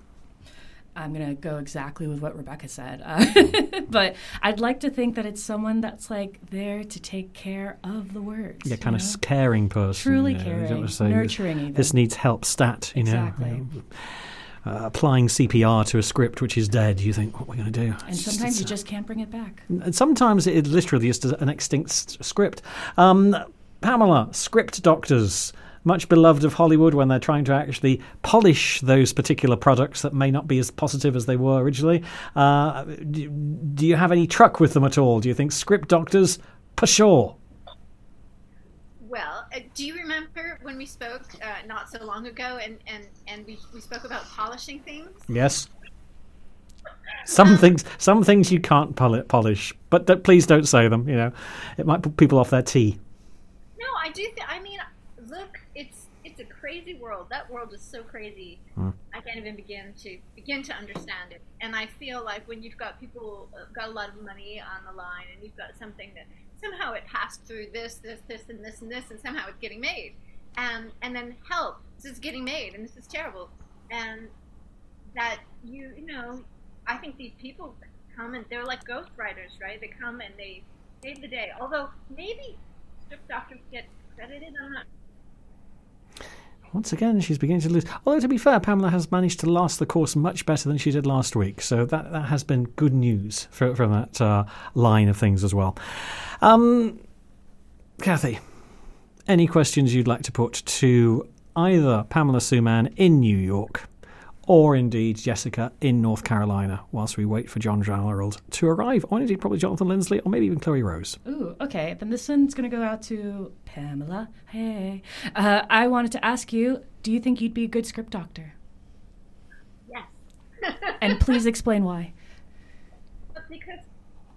B: I'm going to go exactly with what Rebecca said. Uh, but I'd like to think that it's someone that's like there to take care of the words.
A: Yeah,
B: you
A: kind of
B: know?
A: caring person.
B: Truly
A: you know,
B: caring,
A: say,
B: nurturing even.
A: This needs help. Stat. You
B: Exactly.
A: know. Uh, applying CPR to a script which is dead, you think, what are we going to do?
B: And
A: It's just-
B: sometimes you
A: uh,
B: just can't bring it back.
A: And sometimes it literally is an extinct s- script. Um, Pamela, script doctors, much beloved of Hollywood when they're trying to actually polish those particular products that may not be as positive as they were originally. Uh, do, do you have any truck with them at all? Do you think script doctors, for sure?
G: Well, uh, do you remember when we spoke uh, not so long ago, and and and we we spoke about polishing things?
A: Yes. Some things, some things you can't polish, but th- please don't say them. You know, it might put people off their tea.
G: No, I do. Th- I mean, look, it's it's a crazy world. That world is so crazy.
A: Hmm.
G: I can't even begin to begin to understand it. And I feel like when you've got people uh, got a lot of money on the line, and you've got something that somehow it passed through this, this, this, and this, and this, and somehow it's getting made, and and then help, this is getting made, and this is terrible, and that you you know, I think these people come and they're like ghost writers, right? They come and they save the day. Although maybe script doctors get credited. I'm not.
A: Once again, she's beginning to lose. Although, to be fair, Pamela has managed to last the course much better than she did last week. So that, that has been good news for, from that uh, line of things as well. Um, Cathy, any questions you'd like to put to either Pamela Sue Mann in New York or indeed Jessica in North Carolina whilst we wait for John Jarrold to arrive, or indeed probably Jonathan Linsley or maybe even Chloey Rose.
B: Ooh, okay. Then this one's going to go out to Pamela. Hey. Uh, I wanted to ask you do you think you'd be a good script doctor?
G: Yes.
B: and please explain why.
G: Because,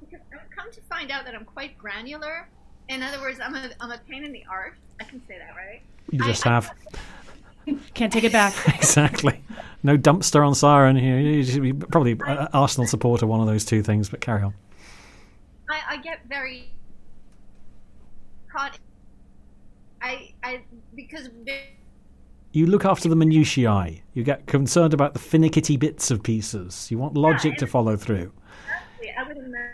G: because I've come to find out that I'm quite granular. In other words, I'm a, I'm a pain in the arse. I can say that, right?
A: You just
G: I,
A: have.
G: I,
B: Can't take it back.
A: exactly. No dumpster on Siren here. You should be probably an Arsenal supporter, one of those two things, but carry on.
G: I, I get very caught. I, I, because.
A: You look after the minutiae. You get concerned about the finicky bits of pieces. You want logic
G: Yeah,
A: to follow through.
G: Exactly. I would imagine.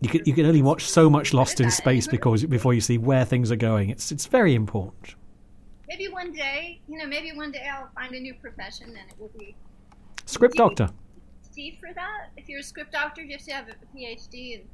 A: You can, you can only watch so much Lost in Space because before you see where things are going. It's it's very important.
G: Maybe one day, you know, maybe one day I'll find a new profession and it will be
A: Script
G: Do
A: doctor.
G: PhD for that. If you're a script doctor, you have to have a PhD. And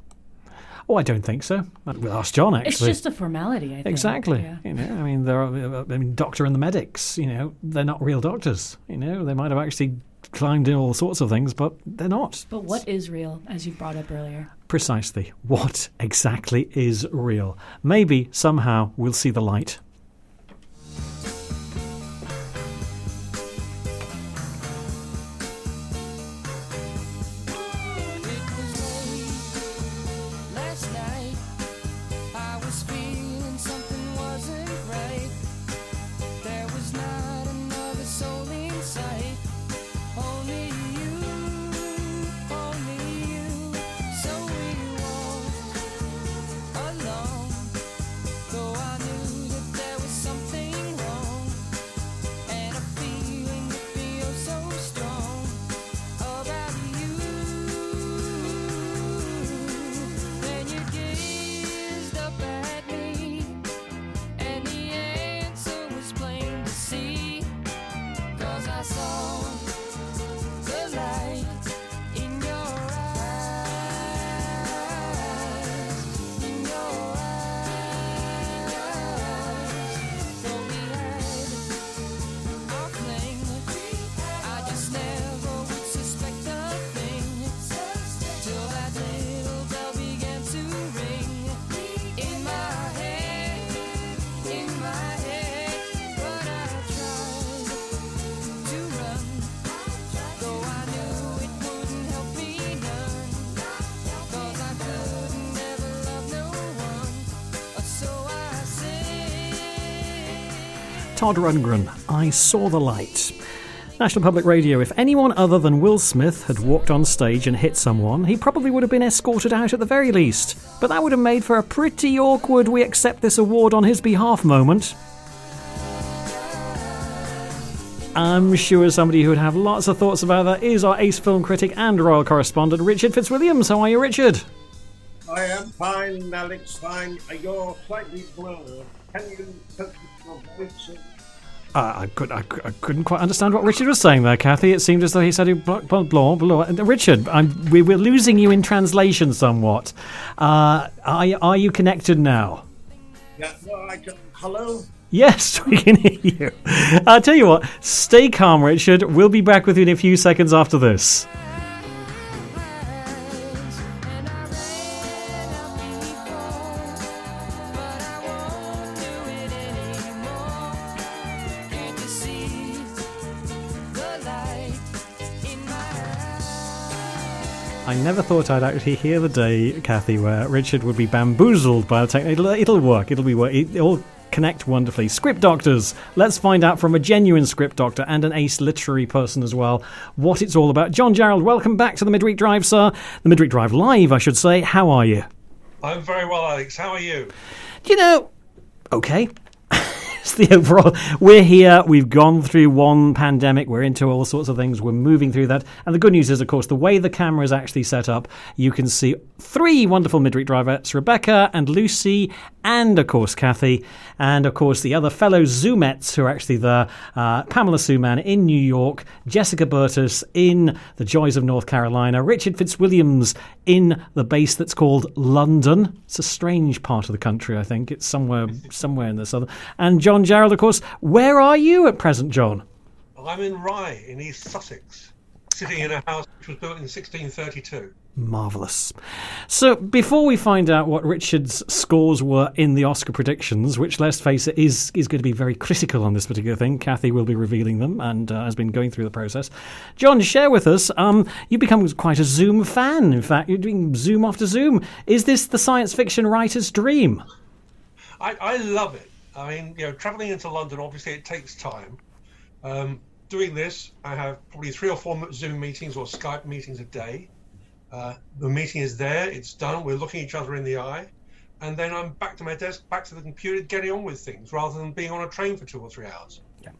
A: Oh, I don't think so. We'll ask John actually.
B: It's just a formality, I think.
A: Exactly.
B: Yeah.
A: You know, I mean, there are. I mean, doctor and the medics. You know, they're not real doctors. You know, they might have actually climbed in all sorts of things, but they're not.
B: But what is real, as you brought up earlier?
A: Precisely. What exactly is real? Maybe somehow we'll see the light. Todd Rundgren, I saw the light. National Public Radio. If anyone other than Will Smith had walked on stage and hit someone, he probably would have been escorted out at the very least. But that would have made for a pretty awkward we accept this award on his behalf moment. I'm sure somebody who would have lots of thoughts about that is our ace film critic and royal correspondent, Richard Fitzwilliams. How are you, Richard?
K: I am fine, Alex. Fine. You're slightly blurred. Can you focus your voice?
A: Uh, I, could, I, I, couldn't quite understand what Richard was saying there, Cathy. It seemed as though he said blah, blah, blah, blah. Uh, Richard, I'm, we, we're losing you in translation somewhat. Uh, are, you- are you connected now?
K: Yeah. No, I can. Hello.
A: Yes, we can hear you. I'll tell you what, stay calm, Richard. We'll be back with you in a few seconds after this. Never thought I'd actually hear the day, Cathy, where Richard would be bamboozled by the tech. It'll, it'll work. It'll be work. It'll connect wonderfully. Script doctors. Let's find out from a genuine script doctor and an ace literary person as well what it's all about. John Jarrold, welcome back to the Midweek Drive, sir. The Midweek Drive Live, I should say. How are you?
L: I'm very well, Alex. How are you?
A: Do you know? Okay. It's the overall. We're here. We've gone through one pandemic. We're into all sorts of things. We're moving through that. And the good news is, of course, the way the camera is actually set up, you can see three wonderful midweek drivers Rebecca and Lucy, and of course, Cathy, and of course, the other fellow Zoomettes who are actually there uh, Pamela Sue Mann in New York, Jessica Burtis in the Joys of North Carolina, Richard Fitzwilliams in the base that's called London. It's a strange part of the country, I think. It's somewhere somewhere in the southern. And John Jarrold, of course. Where are you at present, John?
L: I'm in Rye in East Sussex, sitting in a house which was built in 1632.
A: Marvellous. So, before we find out what Richard's scores were in the Oscar predictions, which, let's face it, is, is going to be very critical on this particular thing, Cathy will be revealing them and uh, has been going through the process. John, share with us. Um, you become quite a Zoom fan. In fact, you're doing Zoom after Zoom. Is this the science fiction writer's dream?
L: I, I love it. I mean, you know, traveling into London, obviously, it takes time. Um, doing this, I have probably three or four Zoom meetings or Skype meetings a day. Uh, the meeting is there, it's done, we're looking each other in the eye, and then I'm back to my desk, back to the computer, getting on with things rather than being on a train for two or three hours.
A: Yeah.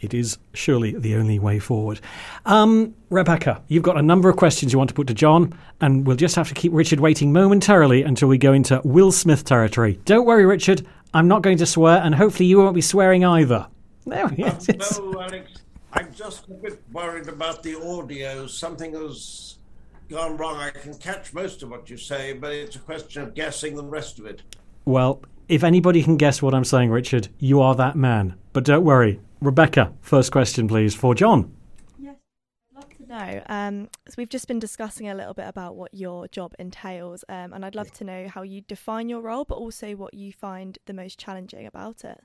A: It is surely the only way forward. Um, Rebecca, you've got a number of questions you want to put to John, and we'll just have to keep Richard waiting momentarily until we go into Will Smith territory. Don't worry, Richard, I'm not going to swear, and hopefully you won't be swearing either. There he is.
K: Uh, no, Alex, I'm just a bit worried about the audio. Something has gone wrong. I can catch most of what you say, but it's a question of guessing the rest of it.
A: Well, if anybody can guess what I'm saying, Richard, you are that man. But don't worry. Rebecca, first question, please, for John.
C: Yes, I'd love to know. Um, so we've just been discussing a little bit about what your job entails, um, and I'd love to know how you define your role, but also what you find the most challenging about it.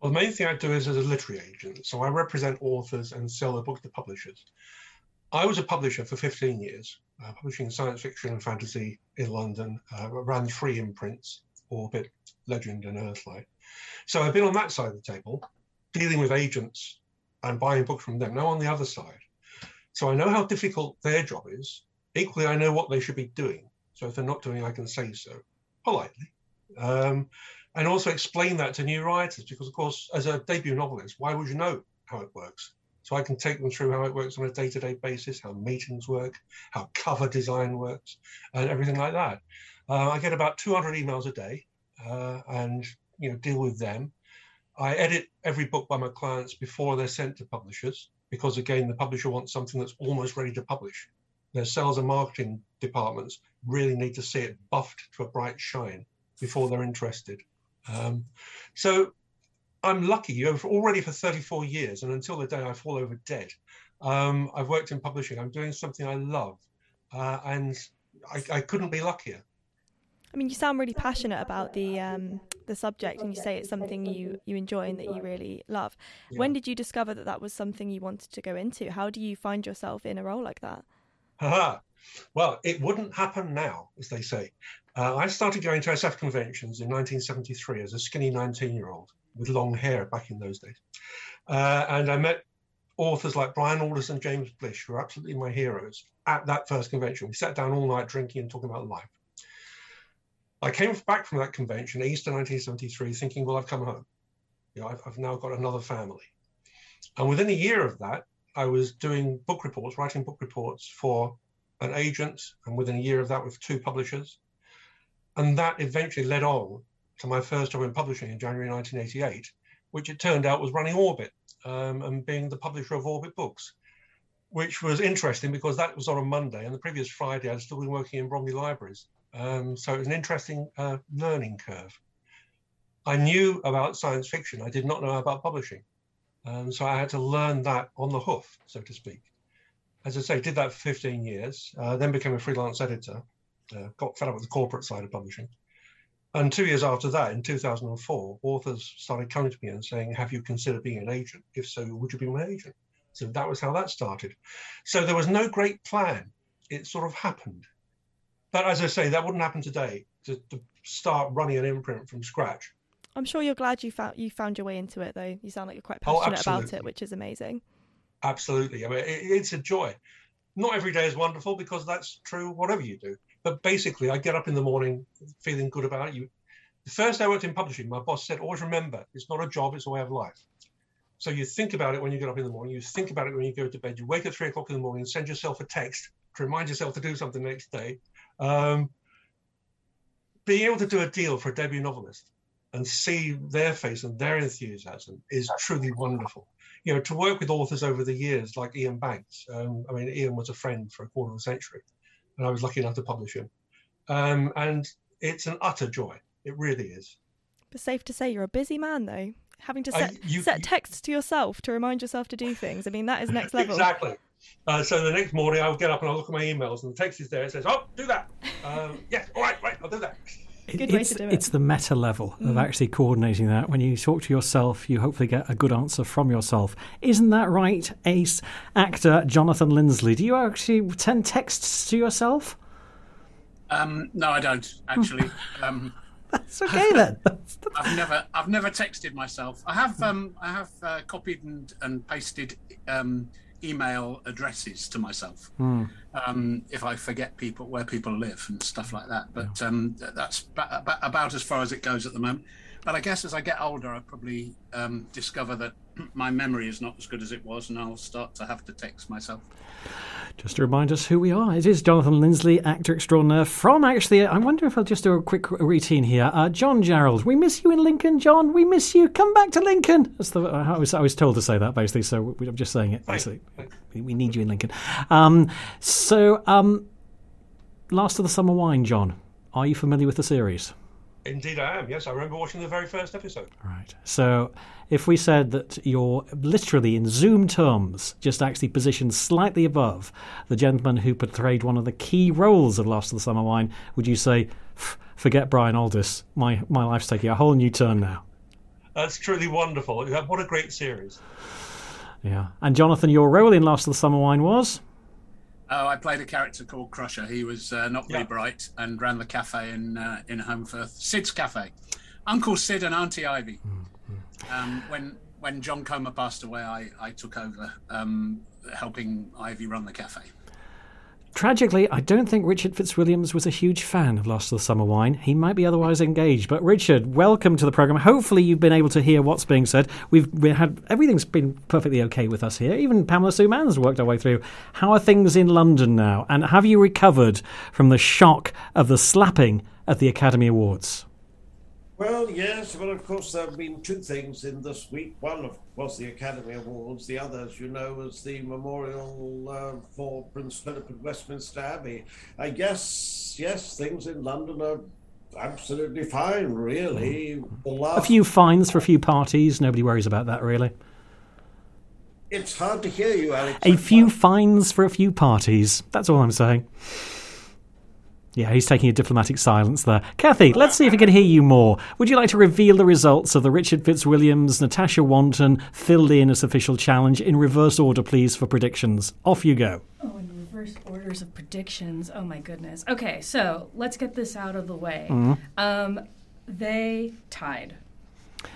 L: Well, the main thing I do is as a literary agent. So I represent authors and sell their books to publishers. I was a publisher for 15 years, uh, publishing science fiction and fantasy in London, uh, ran three imprints Orbit, Legend, and Earthlight. So I've been on that side of the table, dealing with agents and buying books from them. Now on the other side. So I know how difficult their job is. Equally, I know what they should be doing. So if they're not doing, I can say so politely. Um, and also explain that to new writers, because of course, as a debut novelist, why would you know how it works? So I can take them through how it works on a day-to-day basis, how meetings work, how cover design works, and everything like that. Uh, I get about 200 emails a day, uh, and you know deal with them. I edit every book by my clients before they're sent to publishers, because again, the publisher wants something that's almost ready to publish. Their sales and marketing departments really need to see it buffed to a bright shine before they're interested. Um, so I'm lucky. Already for 34 years, and until the day I fall over dead, um, I've worked in publishing. I'm doing something I love, uh, and I, I, couldn't be luckier.
C: I mean, you sound really passionate about the um, the subject, and you say it's something you, you enjoy and that you really love. Yeah. When did you discover that that was something you wanted to go into? How do you find yourself in a role like that?
L: Haha. Well, it wouldn't happen now, as they say. Uh, I started going to SF conventions in 1973 as a skinny 19 year old with long hair back in those days. Uh, and I met authors like Brian Aldiss and James Blish, who are absolutely my heroes, at that first convention. We sat down all night drinking and talking about life. I came back from that convention, Easter 1973, thinking, well, I've come home. You know, I've, I've now got another family. And within a year of that, I was doing book reports, writing book reports for an agent, and within a year of that, with two publishers. And that eventually led on to my first job in publishing in January 1988, which it turned out was running Orbit um, and being the publisher of Orbit Books, which was interesting because that was on a Monday, and the previous Friday I'd still been working in Bromley Libraries. Um, so it was an interesting uh, learning curve. I knew about science fiction, I did not know about publishing. Um, so I had to learn that on the hoof, so to speak. As I say, did that for 15 years, uh, then became a freelance editor, uh, got fed up with the corporate side of publishing, and two years after that, in 2004, authors started coming to me and saying, Have you considered being an agent? If so, would you be my agent? So that was how that started. So there was no great plan. It sort of happened. But as I say, that wouldn't happen today to, to start running an imprint from scratch.
C: I'm sure you're glad you found you found your way into it, though. You sound like you're quite oh, passionate oh, about it, which is amazing.
L: Absolutely. I mean, it, it's a joy. Not every day is wonderful because that's true, whatever you do. But basically, I get up in the morning feeling good about it. You, The first day I worked in publishing, my boss said, always remember, it's not a job, it's a way of life. So you think about it when you get up in the morning, you think about it when you go to bed, you wake at three o'clock in the morning, send yourself a text to remind yourself to do something the next day. Um, being able to do a deal for a debut novelist and see their face and their enthusiasm is truly wonderful. You know, to work with authors over the years like Iain Banks. Um, I mean, Ian was a friend for a quarter of a century, and I was lucky enough to publish him. Um, and it's an utter joy. It really is.
C: But safe to say, you're a busy man, though. Having to set, you, set texts to yourself to remind yourself to do things. I mean, that is next level.
L: exactly. Uh, so the next morning, I'll get up and I'll look at my emails, and the text is there. It says, "Oh, do that." Um, yes, all right, right, I'll do that.
C: Good way
A: it's,
C: to do it.
A: it's the meta level of
C: Mm.
A: actually coordinating that. When you talk to yourself, you hopefully get a good answer from yourself. Isn't that right, ace actor Jonathan Lindsley? Do you actually send texts to yourself?
M: Um, no, I don't actually. Um,
A: That's okay then.
M: I've never, I've never texted myself. I have, um, I have uh, copied and, and pasted um, email addresses to myself
A: Hmm.
M: um, if I forget people where people live and stuff like that. But um, that's ba- ba- about as far as it goes at the moment. But I guess as I get older, I probably um, discover that my memory is not as good as it was, and I'll start to have to text myself.
A: Just to remind us who we are, it is Jonathan Linsley, actor extraordinaire from actually. I wonder if I'll just do a quick routine here. Uh, John Jarrold, we miss you in Lincoln, John. We miss you. Come back to Lincoln. That's the I was I was told to say that basically, so we, I'm just saying it basically. We, we need you in Lincoln. Um, so, um, last of the summer wine, John. Are you familiar with the series?
L: Indeed, I am. Yes, I remember watching the very first episode.
A: Right. So, if we said that you're literally in Zoom terms, just actually positioned slightly above the gentleman who portrayed one of the key roles of Last of the Summer Wine, would you say, forget Brian Aldiss? My my life's taking a whole new turn now.
L: That's truly wonderful. What a great series.
A: Yeah. And Jonathan, your role in Last of the Summer Wine was.
M: Oh, I played a character called Crusher. He was uh, not very bright and ran the cafe in uh, in Holmfirth, Sid's Cafe. Uncle Sid and Auntie Ivy. Um, when when John Comer passed away, I, I took over um, helping Ivy run the cafe.
A: Tragically, I don't think Richard Fitzwilliams was a huge fan of Lost of the Summer Wine. He might be otherwise engaged. But Richard, welcome to the program. Hopefully, you've been able to hear what's being said. We've we had everything's been perfectly okay with us here. Even Pamela Sue Mann's worked our way through. How are things in London now? And have you recovered from the shock of the slapping at the Academy Awards?
K: Well, yes, well, of course there have been two things in this week. One of was the Academy Awards. The other, as you know, was the memorial uh, for Prince Philip at Westminster Abbey. I guess, yes, things in London are absolutely fine, really. The
A: A few fines for a few parties. Nobody worries about that, really.
K: It's hard to hear you, Alex.
A: A few fines for a few parties. That's all I'm saying. Yeah, he's taking a diplomatic silence there. Cathy, let's see if we can hear you more. Would you like to reveal the results of the Richard Fitzwilliams, Natasha Wanton, Phil Leonis official challenge in reverse order, please, for predictions? Off you go.
B: Oh, in reverse orders of predictions. Oh my goodness. Okay, so let's get this out of the way.
A: Mhm.
B: Um, they tied.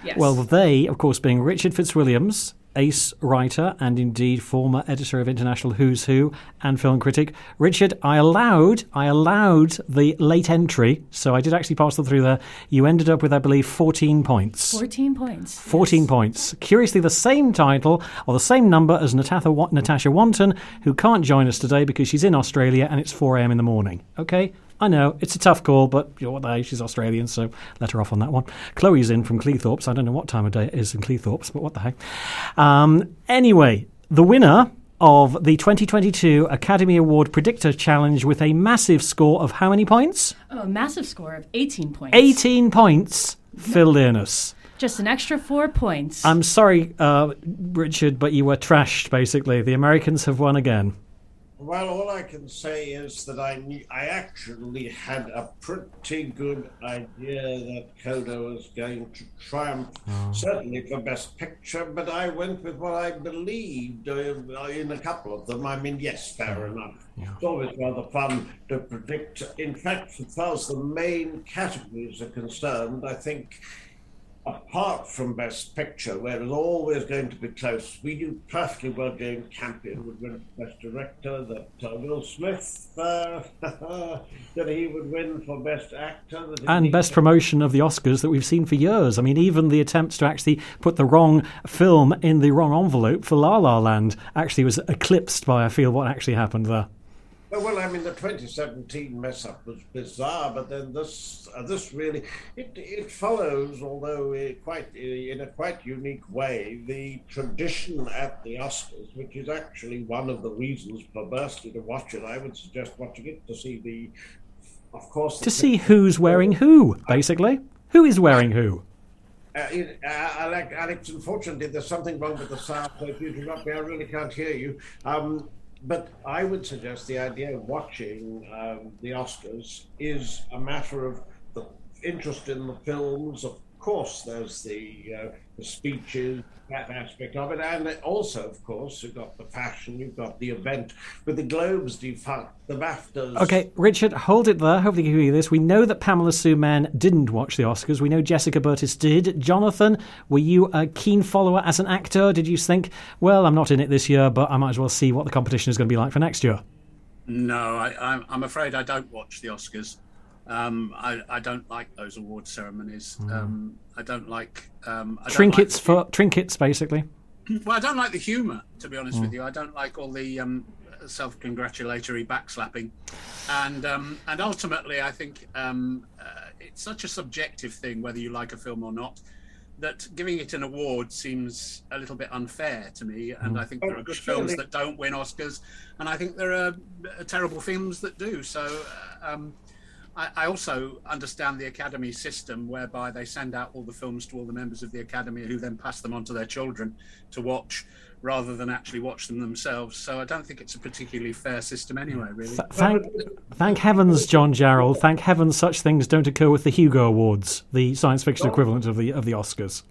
B: Yes.
A: Well, they, of course, being Richard Fitzwilliams, ace writer and indeed former editor of International Who's Who and film critic. Richard, I allowed, I allowed the late entry, so I did actually pass them through there. You ended up with, I believe, 14 points.
B: 14 points.
A: 14 points. Curiously, the same title or the same number as Natasha, Natasha Wanton, who can't join us today because she's in Australia and it's 4 a.m. in the morning. Okay? I know, it's a tough call, but you know what the heck, she's Australian, so let her off on that one. Chloey's in from Cleethorpes. I don't know what time of day it is in Cleethorpes, but what the heck. Um, anyway, the winner of the 2022 Academy Award Predictor Challenge with a massive score of how many points?
B: Oh, a massive score of 18 points.
A: 18 points, Phil Learnus.
B: Just an extra four points.
A: I'm sorry, uh, Richard, but you were trashed, basically. The Americans have won again.
K: Well, all I can say is that I knew, I actually had a pretty good idea that Coda was going to triumph, certainly for Best Picture, but I went with what I believed uh, in a couple of them. I mean, yes, fair enough. It's always rather fun to predict. In fact, as far as the main categories are concerned, I think apart from Best Picture, where it's always going to be close, we knew perfectly well Jane Campion would win Best Director, that uh, Will Smith, uh, that he would win for Best Actor.
A: And Best Promotion of the Oscars that we've seen for years. I mean, even the attempts to actually put the wrong film in the wrong envelope for La La Land actually was eclipsed by, I feel, what actually happened there.
K: Well, I mean, the 2017 mess up was bizarre, but then this uh, this really it, it follows, although quite in a quite unique way, the tradition at the Oscars, which is actually one of the reasons perversely to watch it. I would suggest watching it to see the, of course,
A: to see who's wearing who, basically. Who is wearing who?
K: Uh, it, uh, Alex, Alex, unfortunately, there's something wrong with the sound. So if you interrupt me, I really can't hear you. Um, but I would suggest the idea of watching um, the Oscars is a matter of the interest in the films. Of course, there's the, uh, the speeches, that aspect of it. And also, of course, you've got the fashion, you've got the event with the Globes defunct, the BAFTAs.
A: Okay, Richard, hold it there. Hopefully, you can hear this. We know that Pamela Sue Mann didn't watch the Oscars. We know Jessica Burtis did. Jonathan, were you a keen follower as an actor? Did you think, well, I'm not in it this year, but I might as well see what the competition is going to be like for next year?
M: No, I, am afraid I don't watch the Oscars. Um, I, I, don't like those award ceremonies. Mm. Um, I don't like um, I
A: trinkets
M: like
A: for trinkets, basically.
M: Well, I don't like the humour, to be honest mm. with you. I don't like all the um, self-congratulatory backslapping, and um, and ultimately, I think um, uh, it's such a subjective thing whether you like a film or not. That giving it an award seems a little bit unfair to me, and mm. I think there are good films that don't win Oscars, and I think there are uh, terrible films that do. So, uh, um, I, I, also understand the academy system whereby they send out all the films to all the members of the academy who then pass them on to their children to watch rather than actually watch them themselves. So I don't think it's a particularly fair system anyway, really. Th-
A: thank, thank heavens, John Jarrold. Thank heavens such things don't occur with the Hugo Awards, the science fiction oh. equivalent of the of the Oscars.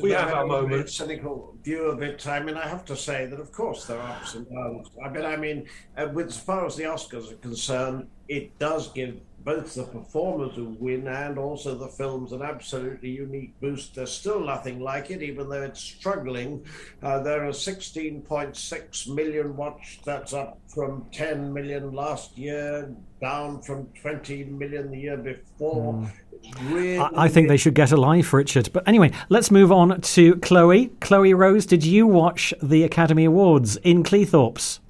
K: We have our moments. Cynical view of it. I mean, I have to say that, of course, there are ups and downs. I mean, I mean, uh, with, as far as the Oscars are concerned, it does give both the performers who win and also the film's an absolutely unique boost. There's still nothing like it, even though it's struggling. Uh, there are 16.6 million watched. That's up from 10 million last year, down from 20 million the year before. Mm. Really
A: I, I think they should get a life, Richard. But anyway, let's move on to Chloey. Chloey Rose, did you watch the Academy Awards in Cleethorpes?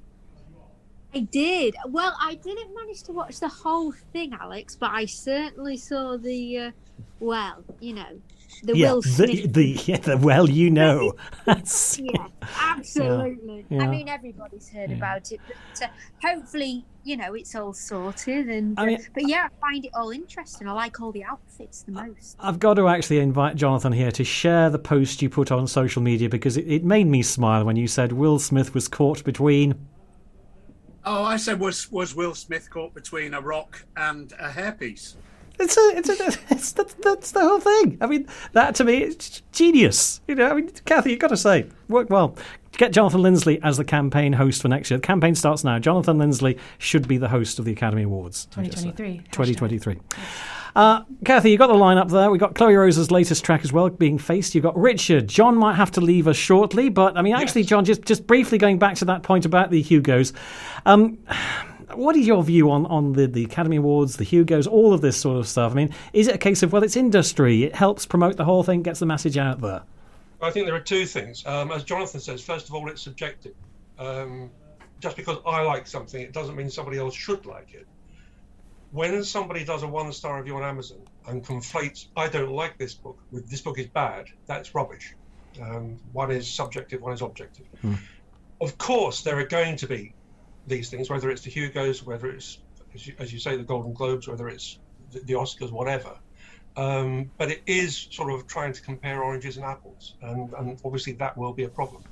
N: I did. Well, I didn't manage to watch the whole thing, Alex, but I certainly saw the, uh, well, you know, the
A: yeah,
N: Will Smith.
A: The, the, yeah, the well, you know.
N: yeah, absolutely. Yeah. I mean, everybody's heard yeah. about it, but uh, hopefully, you know, it's all sorted. And uh, I mean, but yeah, I find it all interesting. I like all the outfits the most.
A: I've got to actually invite Jonathan here to share the post you put on social media because it, it made me smile when you said Will Smith was caught between
M: Oh, I said was was Will Smith caught between a rock and a hairpiece?
A: It's a, it's a, it's that's, that's the whole thing. I mean, that to me, is genius. You know, I mean, Cathy, you've got to say, work well. Get Jonathan Linsley as the campaign host for next year. The campaign starts now. Jonathan Linsley should be the host of the Academy Awards.
B: 2023.
A: 2023. Uh, Cathy, you got the lineup there. We've got Chloey Rose's latest track as well being faced. You've got Richard. John might have to leave us shortly, but I mean, actually, yes. John, just, just briefly going back to that point about the Hugos. Um, what is your view on, on the, the Academy Awards, the Hugos, all of this sort of stuff? I mean, is it a case of, well, it's industry, it helps promote the whole thing, gets the message out there?
L: I think there are two things. Um, as Jonathan says, first of all, it's subjective. Um, just because I like something, it doesn't mean somebody else should like it when somebody does a one star review on Amazon and conflates, I don't like this book with this book is bad, that's rubbish. Um, one is subjective, one is objective. Hmm. Of course, there are going to be these things, whether it's the Hugos, whether it's, as you, as you say, the Golden Globes, whether it's the, the Oscars, whatever. Um, but it is sort of trying to compare oranges and apples, and, and obviously that will be a problem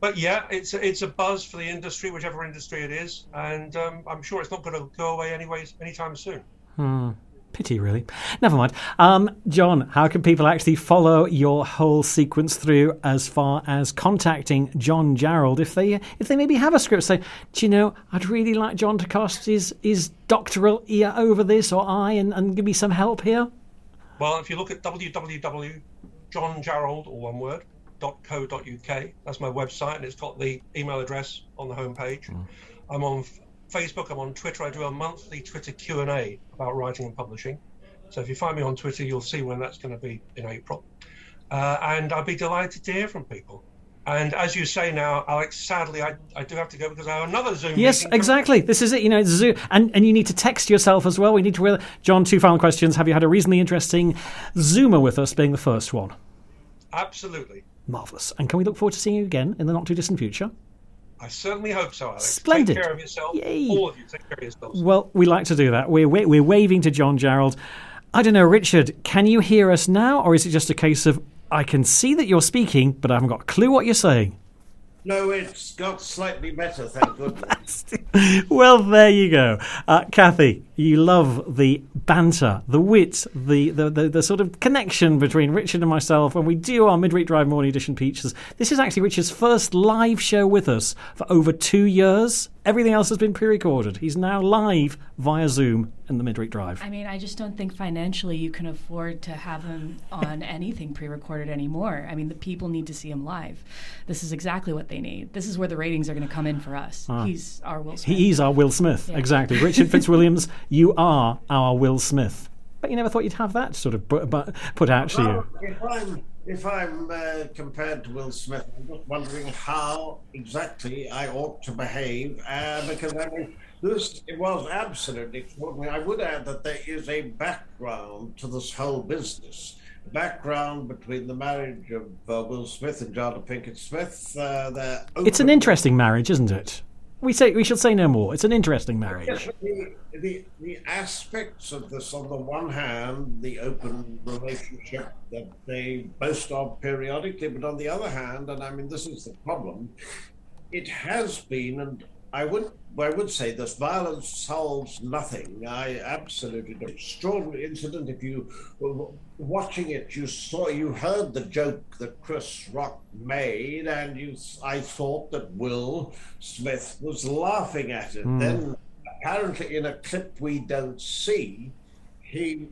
L: but yeah, it's a, it's a buzz for the industry, whichever industry it is, and um, I'm sure it's not going to go away anyways anytime soon.
A: Hmm. Pity, really. Never mind. Um, John, how can people actually follow your whole sequence through as far as contacting John Jarrold if they if they maybe have a script? Say, do you know, I'd really like John to cast his his doctoral ear over this or I and, and give me some help here.
L: Well, if you look at www John or one word, .co.uk. That's my website, and it's got the email address on the homepage. Mm. I'm on Facebook. I'm on Twitter. I do a monthly Twitter Q and A about writing and publishing. So if you find me on Twitter, you'll see when that's going to be in April. Uh, and I'd be delighted to hear from people. And as you say now, Alex, sadly, I, I do have to go because I have another Zoom.
A: Yes, exactly. This is it. You know, Zoom, and and you need to text yourself as well. We need to. John, two final questions. Have you had a reasonably interesting Zoomer with us, being the first one?
L: Absolutely.
A: Marvelous. And can we look forward to seeing you again in the not too distant future?
L: I certainly hope so, Alex.
A: Splendid.
L: Take care of yourself.
A: Yay.
L: All of you, take care of yourselves.
A: Well, we like to do that. We're we're waving to John Jarrold. I don't know, Richard. Can you hear us now, or is it just a case of I can see that you're speaking, but I haven't got a clue what you're saying?
K: No, it's got slightly better, thank goodness.
A: well, there you go. Uh, Cathy, you love the banter, the wit, the, the, the, the, sort of connection between Richard and myself when we do our Midweek Drive Morning Edition features. This is actually Richard's first live show with us for over two years. Everything else has been pre recorded. He's now live via Zoom in the Midweek Drive.
B: I mean, I just don't think financially you can afford to have him on anything pre recorded anymore. I mean, the people need to see him live. This is exactly what they need. This is where the ratings are going to come in for us. Ah. He's our Will Smith.
A: He's our Will Smith, yeah. exactly. Richard Fitzwilliams, you are our Will Smith. But you never thought you'd have that sort of put out to
K: you. If I'm, if I'm uh, compared to Will Smith, I'm just wondering how exactly I ought to behave uh, because I mean, this it was absolutely extraordinary. I would add that there is a background to this whole business. A background between the marriage of uh, Will Smith and Jada Pinkett Smith. Uh,
A: it's an interesting marriage, isn't it? We say we should say no more. It's an interesting marriage.
K: Yes, the, the, the aspects of this, on the one hand, the open relationship that they boast of periodically, but on the other hand, and I mean this is the problem, it has been, and I would I would say this violence solves nothing. I absolutely do. Extraordinary incident. If you watching it, you saw, you heard the joke that Chris Rock made, and you, I thought that Will Smith was laughing at it. Mm. Then, apparently, in a clip we don't see, he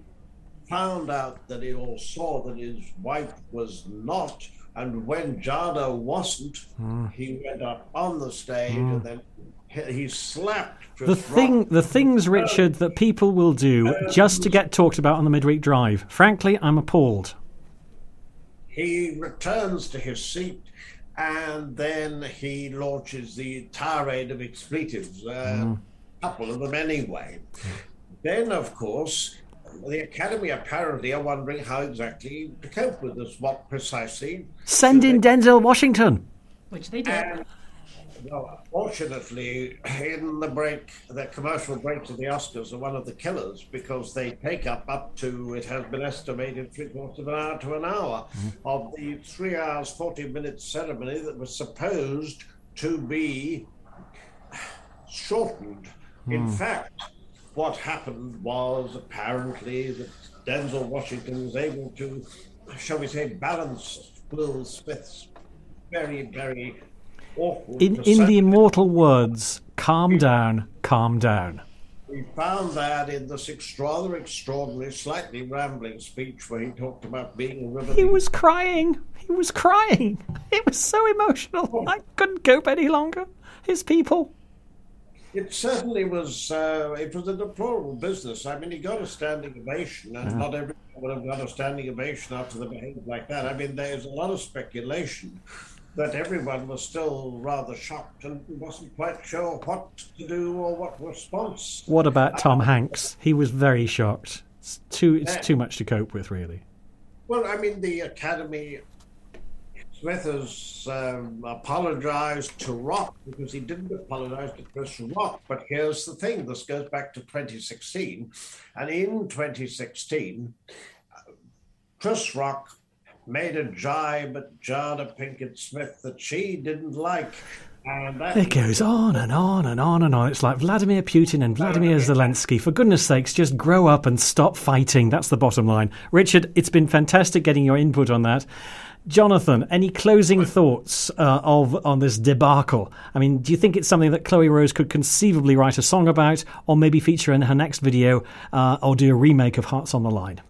K: found out that he all saw that his wife was not. And when Jada wasn't, mm. he went up on the stage mm. and then he slapped
A: the thing the things richard that people will do just to get talked about on the midweek drive. Frankly i'm appalled.
K: He returns to his seat and then he launches the tirade of expletives a mm. couple of them anyway. Then of course the academy apparently are wondering how exactly to cope with this what precisely.
A: Send in denzel washington.
B: Which they did. And,
K: well, fortunately, in the break, the commercial breaks of the Oscars are one of the killers because they take up up to, it has been estimated, three quarters of an hour to an hour mm-hmm. of the three hours, 40 minute ceremony that was supposed to be shortened. Mm. In fact, what happened was apparently that Denzel Washington was able to, shall we say, balance Will Smith's very, very
A: in, in the immortal words, calm down, calm down.
K: We found that in this rather extraordinary, slightly rambling speech where he talked about being a river.
A: He was crying. He was crying. It was so emotional. Oh. I couldn't cope any longer. His people.
K: It certainly was. Uh, it was a deplorable business. I mean, he got a standing ovation, and uh-huh. not everyone would have got a standing ovation after the behavior like that. I mean, there's a lot of speculation that everyone was still rather shocked and wasn't quite sure what to do or what response.
A: What about Tom uh, Hanks? He was very shocked. It's too it's uh, too much to cope with, really.
K: Well, I mean, the Academy. Smith has um, apologized to Rock because he didn't apologize to Chris Rock. But here's the thing this goes back to 2016. And in 2016, Chris Rock made a jibe at Jada Pinkett Smith that she didn't like.
A: and it goes on and on and on and on. It's like Vladimir Putin and Vladimir Zelensky. For goodness sakes, just grow up and stop fighting. That's the bottom line. Richard, it's been fantastic getting your input on that. Jonathan, any closing thoughts uh, of on this debacle? I mean, do you think it's something that Chloey Rose could conceivably write a song about, or maybe feature in her next video, uh, or do a remake of Hearts on the Line?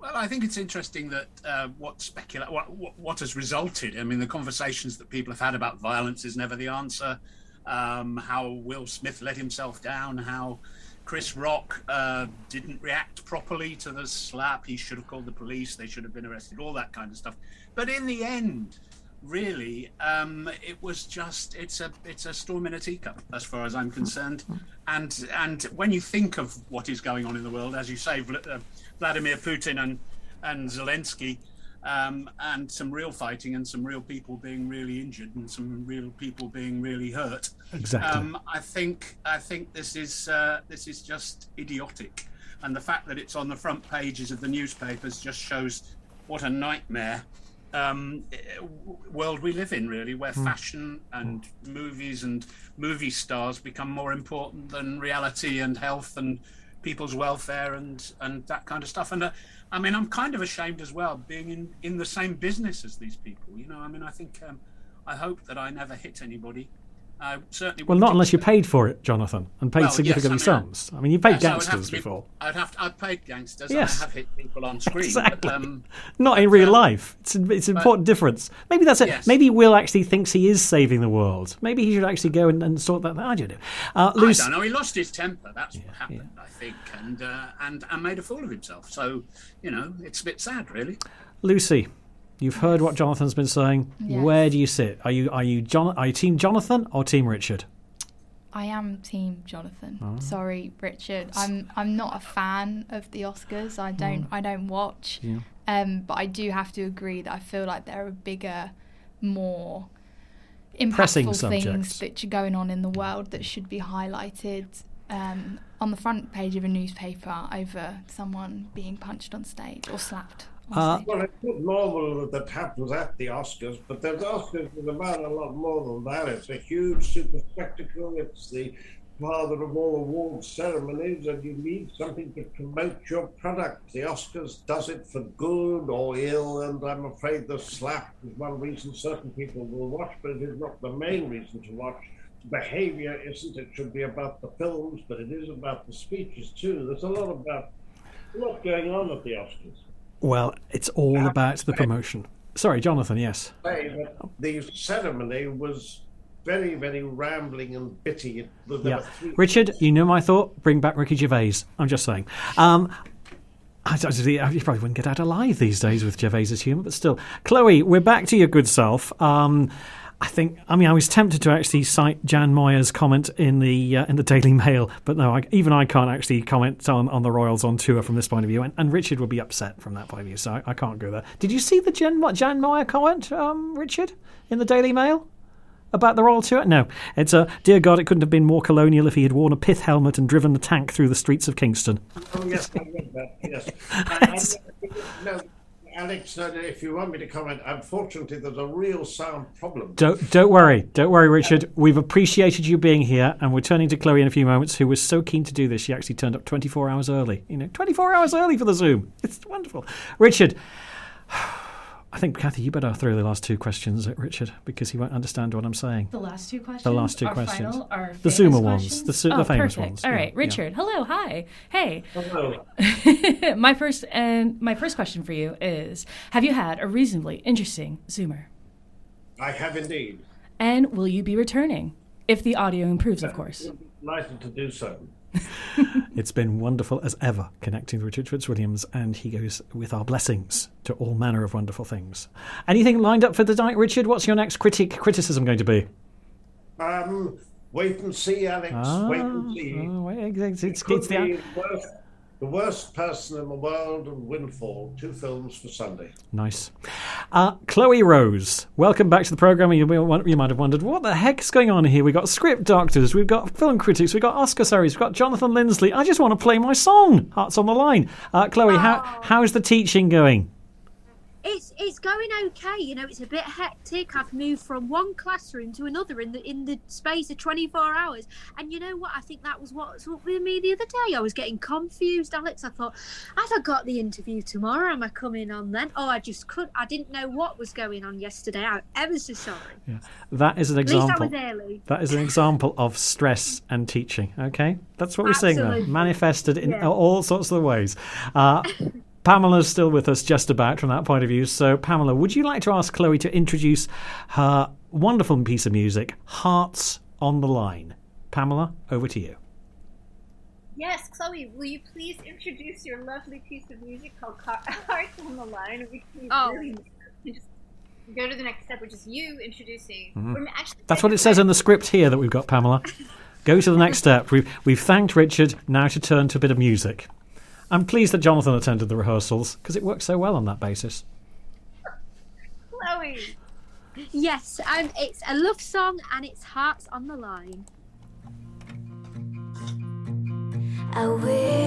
M: Well, I think it's interesting that uh, what specula- what, what, what has resulted. I mean, the conversations that people have had about violence is never the answer. Um, how Will Smith let himself down. How Chris Rock uh, didn't react properly to the slap. He should have called the police. They should have been arrested. All that kind of stuff. But in the end, really, um, it was just it's a it's a storm in a teacup as far as I'm concerned. And and when you think of what is going on in the world, as you say, uh, Vladimir Putin and and Zelensky, um, and some real fighting and some real people being really injured and some real people being really hurt.
A: Exactly.
M: Um, I think I think this is uh, this is just idiotic, and the fact that it's on the front pages of the newspapers just shows what a nightmare um, world we live in, really, where mm. fashion and movies and movie stars become more important than reality and health and people's welfare and and that kind of stuff. And uh, I mean, I'm kind of ashamed as well, being in in the same business as these people. You know, I mean, I think um, I hope that I never hit anybody I certainly
A: well, not unless you paid for it, Jonathan, and paid well, significantly yes, I mean, sums. I mean, you paid yes, gangsters
M: be,
A: before.
M: I'd have to, I've paid gangsters. Yes. I have hit people on screen.
A: Exactly. But, um, not in real um, life. It's, it's an but, important difference. Maybe that's it. Yes. Maybe Will actually thinks he is saving the world. Maybe he should actually go and, and sort that. I don't know.
M: Uh, Lucy, I don't know. He lost his temper. That's yeah, what happened, yeah. I think, and uh, and and made a fool of himself. So you know, it's a bit sad, really.
A: Lucy, You've heard what Jonathan's been saying. Yes. Where do you sit? Are you are you John? Are you Team Jonathan or Team Richard?
D: I am Team Jonathan. Oh. Sorry, Richard. I'm I'm not a fan of the Oscars. I don't oh. I don't watch. Yeah. Um, but I do have to agree that I feel like there are bigger, more impactful things that are going on in the world that should be highlighted um, on the front page of a newspaper over someone being punched on stage or slapped.
K: Uh, well, it's not normal that happens at the Oscars, but the Oscars is about a lot more than that. It's a huge super spectacle. It's the father of all award ceremonies, and you need something to promote your product. The Oscars does it for good or ill, and I'm afraid the slap is one reason certain people will watch, but it is not the main reason to watch. Behavior isn't. It should be about the films, but it is about the speeches too. There's a lot about a lot going on at the Oscars.
A: Well, it's all about the promotion. Sorry, Jonathan, yes.
K: The ceremony was very, very rambling and bitty.
A: Yeah. Richard, you know my thought? Bring back Ricky Gervais. I'm just saying. Um, I, you probably wouldn't get out alive these days with Gervais's humour, but still. Chloey, we're back to your good self. Um, I think. I mean, I was tempted to actually cite Jan Moir's comment in the uh, in the Daily Mail, but no, I, even I can't actually comment on, on the Royals on tour from this point of view, and, and Richard would be upset from that point of view, so I, I can't go there. Did you see the Jan, Jan Moir comment, um, Richard, in the Daily Mail? About the Royal Tour? No. It's a, dear God, it couldn't have been more colonial if he had worn a pith helmet and driven the tank through the streets of Kingston.
K: Oh, yes, I read that, yes. I, I, no, Alex, if you want me to comment, unfortunately, there's a real sound problem.
A: Don't don't worry, don't worry, Richard. We've appreciated you being here, and we're turning to Chloey in a few moments, who was so keen to do this. She actually turned up 24 hours early. You know, 24 hours early for the Zoom. It's wonderful, Richard. I think, Cathy, you better throw the last two questions at Richard because he won't understand what I'm saying.
B: The last two questions?
A: The last two
B: our
A: questions.
B: Final, our
A: the Zoomer ones. The, su-
B: oh,
A: the famous
B: perfect.
A: ones.
B: All right, yeah, Richard. Yeah. Hello, hi. Hey.
K: Hello.
B: my first and my first question for you is have you had a reasonably interesting Zoomer?
K: I have indeed.
B: And will you be returning? If the audio improves, of course.
K: Delighted to do so.
A: it's been wonderful as ever connecting with Richard Fitzwilliams, and he goes with our blessings to all manner of wonderful things. Anything lined up for the night, Richard? What's your next critic criticism going to be?
K: Um, wait and see, Alex. Ah, wait and see. Oh,
A: wait, it's, it's, it's the,
K: worth, the Worst Person in the World and Windfall, two films for Sunday.
A: Nice. Uh, Chloey Rose, welcome back to the programme. You, you might have wondered, what the heck's going on here? We've got script doctors, we've got film critics, we've got Oscar series, we've got Jonathan Linsley. I just want to play my song, Hearts on the Line. Uh, Chloey, oh. how, how's the teaching going?
N: It's it's going okay. You know, it's a bit hectic. I've moved from one classroom to another in the in the space of 24 hours. And you know what? I think that was what's up with me the other day. I was getting confused, Alex. I thought, have I got the interview tomorrow? Am I coming on then? Oh, I just could. I didn't know what was going on yesterday. I'm ever so sorry.
A: Yeah, that is an example.
N: At least I was early.
A: That is an example of stress and teaching. Okay, that's what we're Absolutely. seeing there, manifested in yeah. all sorts of ways. Uh, Pamela's still with us just about from that point of view. So, Pamela, would you like to ask Chloey to introduce her wonderful piece of music, Hearts on the Line? Pamela, over to you.
G: Yes, Chloey, will you please introduce your lovely piece of music called Hearts on the Line? We can oh. really just go to the next step, which is you introducing. Mm-hmm.
A: That's what it says in the script here that we've got, Pamela. go to the next step. We've, we've thanked Richard, now to turn to a bit of music. I'm pleased that Jonathan attended the rehearsals because it worked so well on that basis.
G: Chloey.
N: Yes, um, it's a love song and it's Hearts on the Line.
O: I wish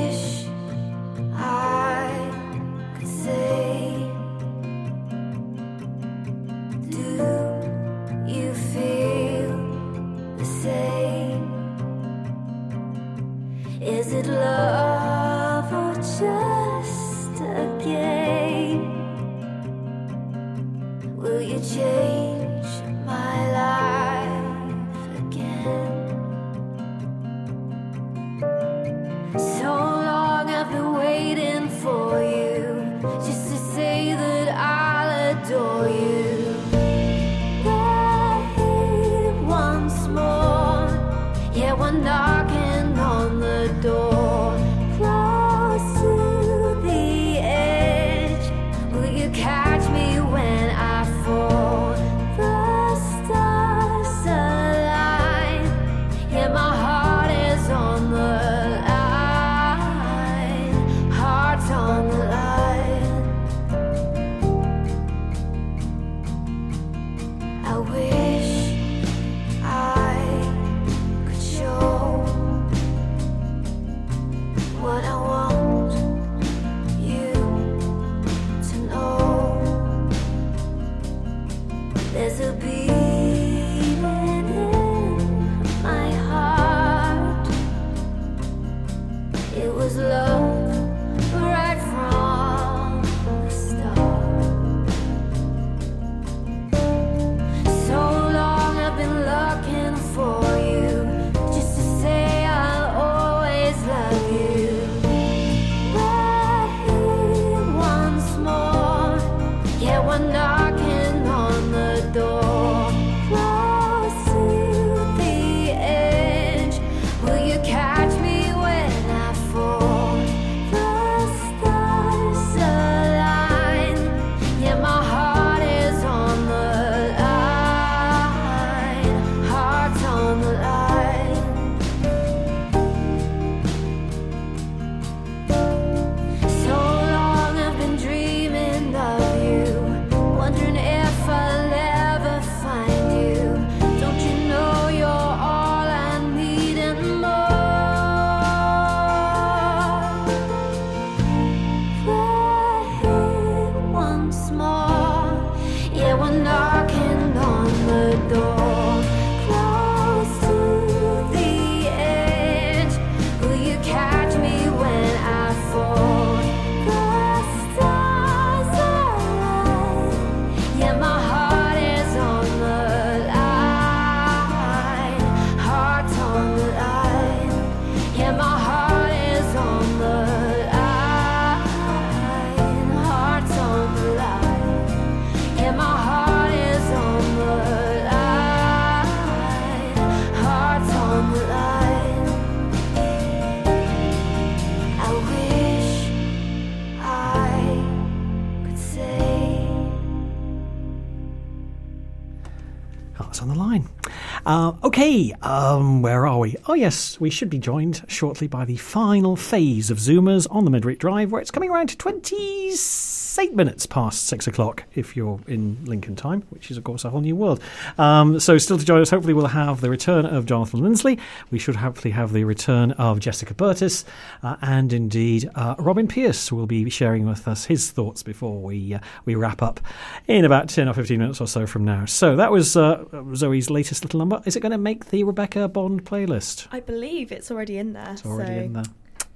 O: on the line.
A: Uh, okay, um, where are we? Oh, yes, we should be joined shortly by the final phase of Zoomers on the Midweek Drive, where it's coming around to 28 minutes past six o'clock if you're in Lincoln time, which is, of course, a whole new world. Um, so, still to join us, hopefully, we'll have the return of Jonathan Linsley. We should hopefully have the return of Jessica Burtis, uh, and indeed, uh, Robin Pierce will be sharing with us his thoughts before we uh, we wrap up in about 10 or 15 minutes or so from now. So, that was uh, Zoe's latest little number. Is it going to make the Rebecca Bond playlist?
C: I believe it's already in there.
A: It's already
C: so
A: in there.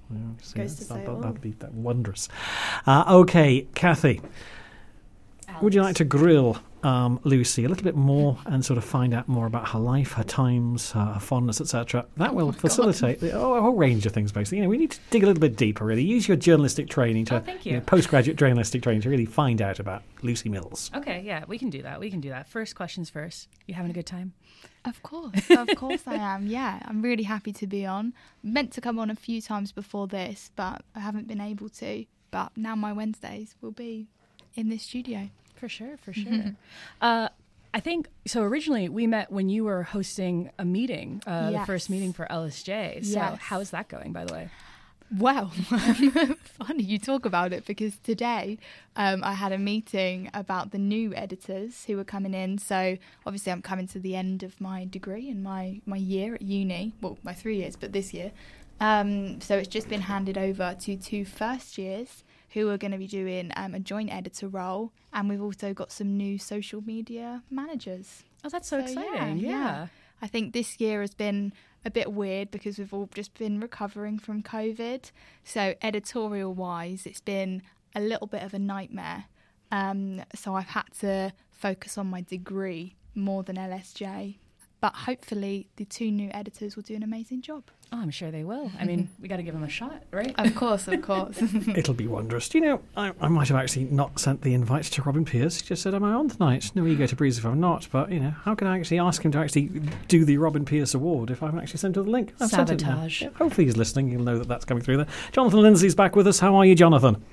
A: Yeah, so
C: Goes to
A: that, that,
C: it all.
A: that'd be that wondrous. Uh, okay, Cathy, would you like to grill um, Lucy a little bit more and sort of find out more about her life, her times, her, her fondness, etc., that will facilitate the, oh, a whole range of things. Basically, you know, we need to dig a little bit deeper. Really, use your journalistic training to,
B: Oh, thank you.
A: know, postgraduate journalistic training to really find out about Lucy Mills.
B: Okay, yeah, we can do that. We can do that. First questions first. You having a good time?
D: Of course, of course I am. Yeah, I'm really happy to be on. Meant to come on a few times before this, but I haven't been able to. But now my Wednesdays will be in this studio.
B: For sure, for sure. uh, I think so. Originally, we met when you were hosting a meeting, uh, the first meeting for LSJ. So,
D: Yes.
B: how's that going, by the way?
D: Well, funny you talk about it because today um, I had a meeting about the new editors who were coming in. So obviously, I'm coming to the end of my degree and my, my year at uni. Well, my three years, but this year. Um, so it's just been handed over to two first years who are going to be doing um, a joint editor role. And we've also got some new social media managers.
B: Oh, that's so exciting. Yeah.
D: I think this year has been a bit weird because we've all just been recovering from COVID. So, editorial wise, it's been a little bit of a nightmare. Um, so, I've had to focus on my degree more than LSJ. But hopefully, the two new editors will do an amazing job.
B: Oh, I'm sure they will. I mean, we got to give them a shot, right?
D: Of course, of course.
A: It'll be wondrous. Do you know, I, I might have actually not sent the invite to Robin Pierce. He just said, Am I on tonight? No ego to breeze if I'm not. But, you know, how can I actually ask him to actually do the Robin Pierce Award if I haven't actually sent him the link? I've sent it now.
B: Sabotage.
A: Hopefully he's listening. He'll know that that's coming through there. Jonathan Linsley's back with us. How are you, Jonathan?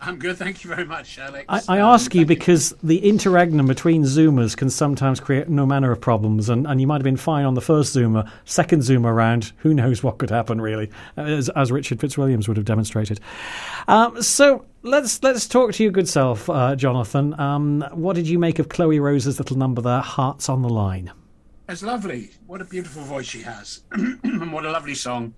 M: I'm good, thank you very much, Alex.
A: I, I
M: Um,
A: ask you because the interregnum between Zoomers can sometimes create no manner of problems, and, and you might have been fine on the first Zoomer. Second Zoomer round, who knows what could happen, really, as, as Richard Fitzwilliams would have demonstrated. Um, so let's let's talk to your good self, uh, Jonathan. Um, what did you make of Chloey Rose's little number there, Hearts on the Line?
M: It's lovely. What a beautiful voice she has, and what a lovely song.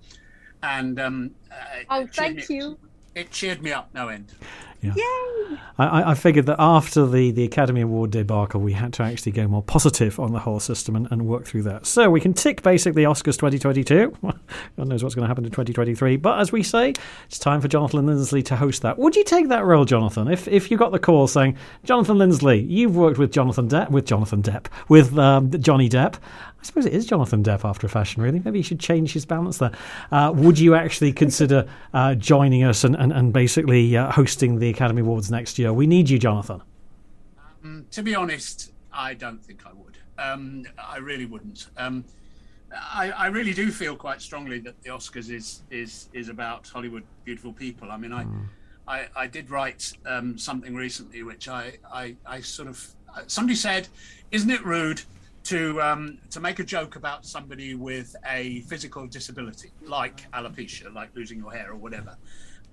M: And um, uh,
N: Oh, thank
M: me-
N: you.
M: It cheered me up no end.
N: Yay!
A: I- I, I figured that after the, the Academy Award debacle, we had to actually go more positive on the whole system and, and work through that. So we can tick basically Oscars 2022. God knows what's going to happen in 2023. But as we say, it's time for Jonathan Linsley to host that. Would you take that role, Jonathan? If if you got the call saying, Jonathan Linsley, you've worked with Jonathan Depp, with Jonathan Depp, with um, Johnny Depp. I suppose it is Jonathan Depp after a fashion, really. Maybe he should change his balance there. Uh, would you actually consider uh, joining us and, and, and basically uh, hosting the Academy Awards next year? We need you, Jonathan.
M: Um, to be honest, I don't think I would. Um, I really wouldn't. Um, I, I really do feel quite strongly that the Oscars is is is about Hollywood beautiful people. I mean, I I, I did write um, something recently, which I, I I sort of somebody said, isn't it rude to um, to make a joke about somebody with a physical disability like alopecia, like losing your hair or whatever?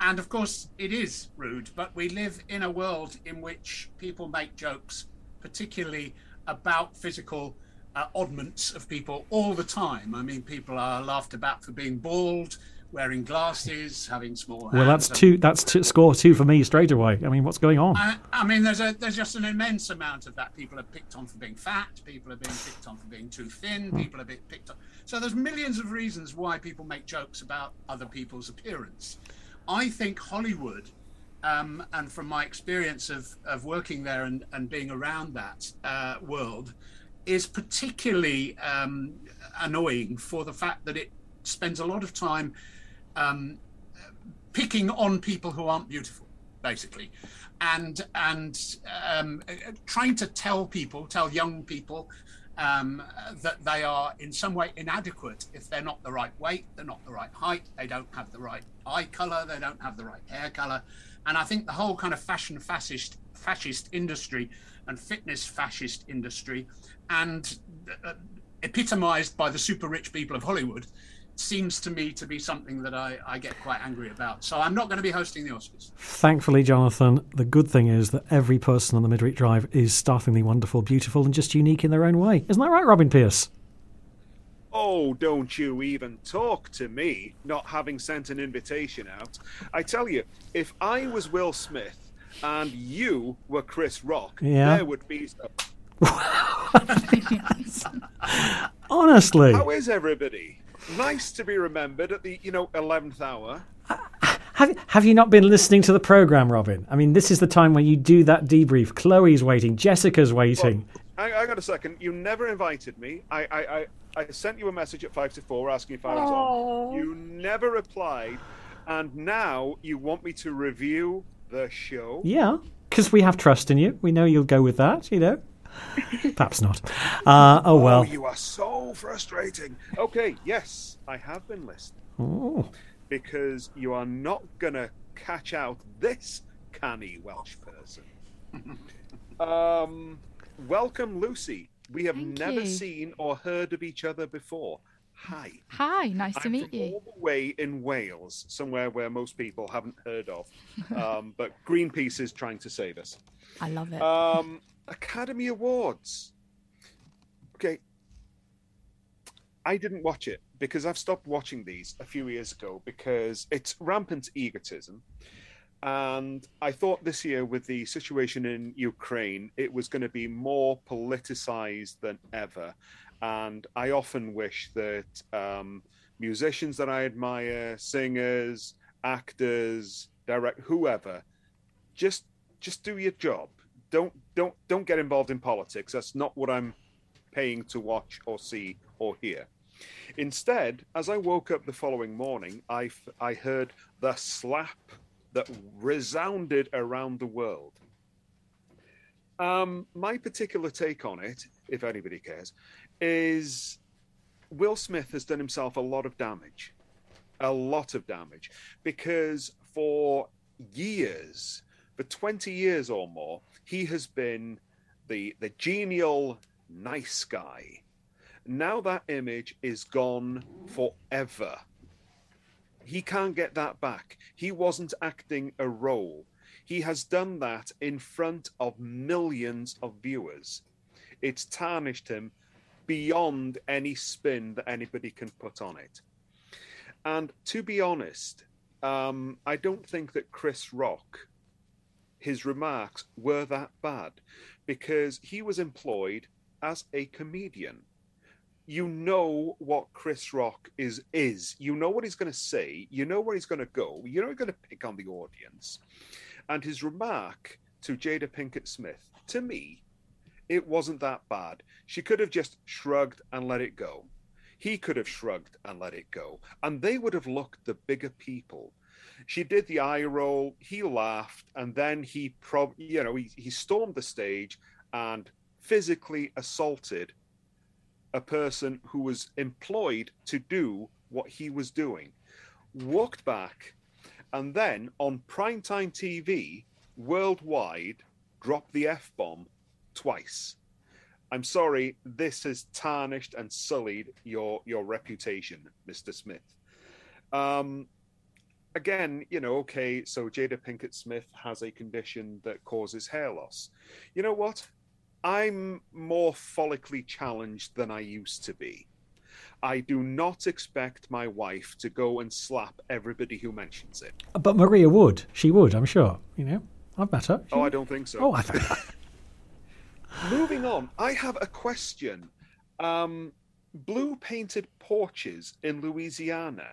M: And of course, it is rude, but we live in a world in which people make jokes, particularly about physical uh, oddments of people all the time. I mean, people are laughed about for being bald, wearing glasses, having small
A: Well, that's two. That's two, score two for me straight away. I mean, what's going on?
M: I, I mean, there's a there's just an immense amount of that. People are picked on for being fat. People are being picked on for being too thin. People are being picked on. So there's millions of reasons why people make jokes about other people's appearance. I think Hollywood, um, and from my experience of, of working there and, and being around that uh, world, is particularly um, annoying for the fact that it spends a lot of time um, picking on people who aren't beautiful, basically, and and um, trying to tell people, tell young people. Um, that they are in some way inadequate if they're not the right weight, they're not the right height, they don't have the right eye color, they don't have the right hair color, and I think the whole kind of fashion fascist fascist industry and fitness fascist industry, and uh, epitomized by the super rich people of Hollywood, seems to me to be something that I, I get quite angry about. So I'm not going to be hosting the Oscars.
A: Thankfully, Jonathan, the good thing is that every person on the Midweek Drive is startlingly wonderful, beautiful, and just unique in their own way. Isn't that right, Robin Pierce?
P: Oh, don't you even talk to me, not having sent an invitation out. I tell you, if I was Will Smith and you were Chris Rock,
A: Yeah.
P: there would be.
A: Honestly.
P: How is everybody? Nice to be remembered at the, you know, 11th hour.
A: Uh, have, have you not been listening to the program, Robin? I mean, this is the time when you do that debrief. Chloey's waiting, Jessica's waiting.
P: Well, I, I, got a second. You never invited me. I, I, I, I, sent you a message at five to four asking if I was on. You never replied, and now you want me to review the show.
A: Yeah, because we have trust in you. We know you'll go with that. You know. Perhaps not. Uh, oh well. Oh,
P: you are so frustrating. Okay, yes, I have been listening.
A: Oh.
P: Because you are not gonna catch out this canny Welsh person. um, welcome, Lucy. We have
D: Thank
P: never
D: you.
P: seen or heard of each other before. Hi.
D: Hi, nice to
P: I'm
D: meet
P: from
D: you.
P: All the way in Wales, somewhere where most people haven't heard of, um, but Greenpeace is trying to save us.
D: I love it.
P: Um, Academy Awards. Okay. I didn't watch it because I've stopped watching these a few years ago because it's rampant egotism. And I thought this year, with the situation in Ukraine, it was going to be more politicized than ever. And I often wish that um, musicians that I admire, singers, actors, direct, whoever, just just do your job. Don't don't don't get involved in politics. That's not what I'm paying to watch or see or hear. Instead, as I woke up the following morning, I, I heard the slap that resounded around the world. Um, my particular take on it, if anybody cares, is Will Smith has done himself a lot of damage. A lot of damage. Because for years, for 20 years or more, he has been the, the genial, nice guy. Now that image is gone forever. He can't get that back. He wasn't acting a role. He has done that in front of millions of viewers. It's tarnished him beyond any spin that anybody can put on it. And to be honest, um, I don't think that Chris Rock, his remarks were that bad because he was employed as a comedian. You know what Chris Rock is is. You know what he's going to say. You know where he's going to go. You know he's going to pick on the audience. And his remark to Jada Pinkett Smith, to me, it wasn't that bad. She could have just shrugged and let it go. He could have shrugged and let it go. And they would have looked the bigger people. She did the eye roll, he laughed, and then he prob you know, he, he stormed the stage and physically assaulted a person who was employed to do what he was doing. Walked back and then on primetime TV worldwide dropped the F bomb twice. I'm sorry, this has tarnished and sullied your your reputation, Mr. Smith. Um, again, you know, okay, so Jada Pinkett Smith has a condition that causes hair loss. You know what? I'm more follically challenged than I used to be. I do not expect my wife to go and slap everybody who mentions it.
A: But Maria would. She would, I'm sure. You know, I've met her.
P: Oh, I don't think so.
A: Oh, I think.
P: Moving on, I have a question. Um, blue painted porches in Louisiana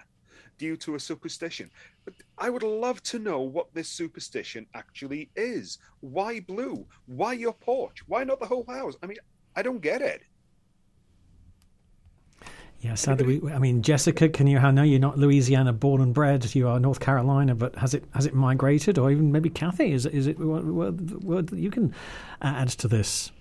P: due to a superstition. But I would love to know what this superstition actually is. Why blue? Why your porch? Why not the whole house? I mean, I don't get it.
A: Yeah, sadly, we, I mean, Jessica, can you? I know you're not Louisiana born and bred. You are North Carolina, but has it has it migrated, or even maybe Cathy? Is it is it what, what, what you can add to this?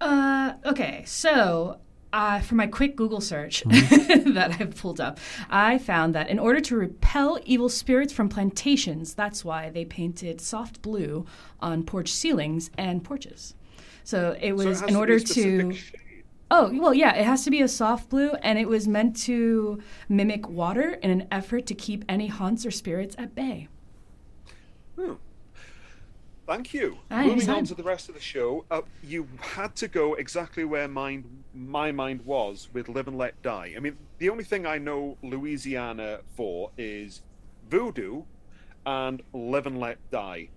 B: Uh, okay, so uh, for my quick Google search
A: Mm-hmm.
B: that I've pulled up, I found that in order to repel evil spirits from plantations, that's why they painted soft blue on porch ceilings and porches. So it
P: So it
B: was in order to. Oh, well, yeah, it has to be a soft blue, and it was meant to mimic water in an effort to keep any haunts or spirits at bay.
P: Hmm. Thank you. Moving
B: anytime.
P: on to the rest of the show, uh, you had to go exactly where mind, my mind was with Live and Let Die. I mean, the only thing I know Louisiana for is voodoo and Live and Let Die.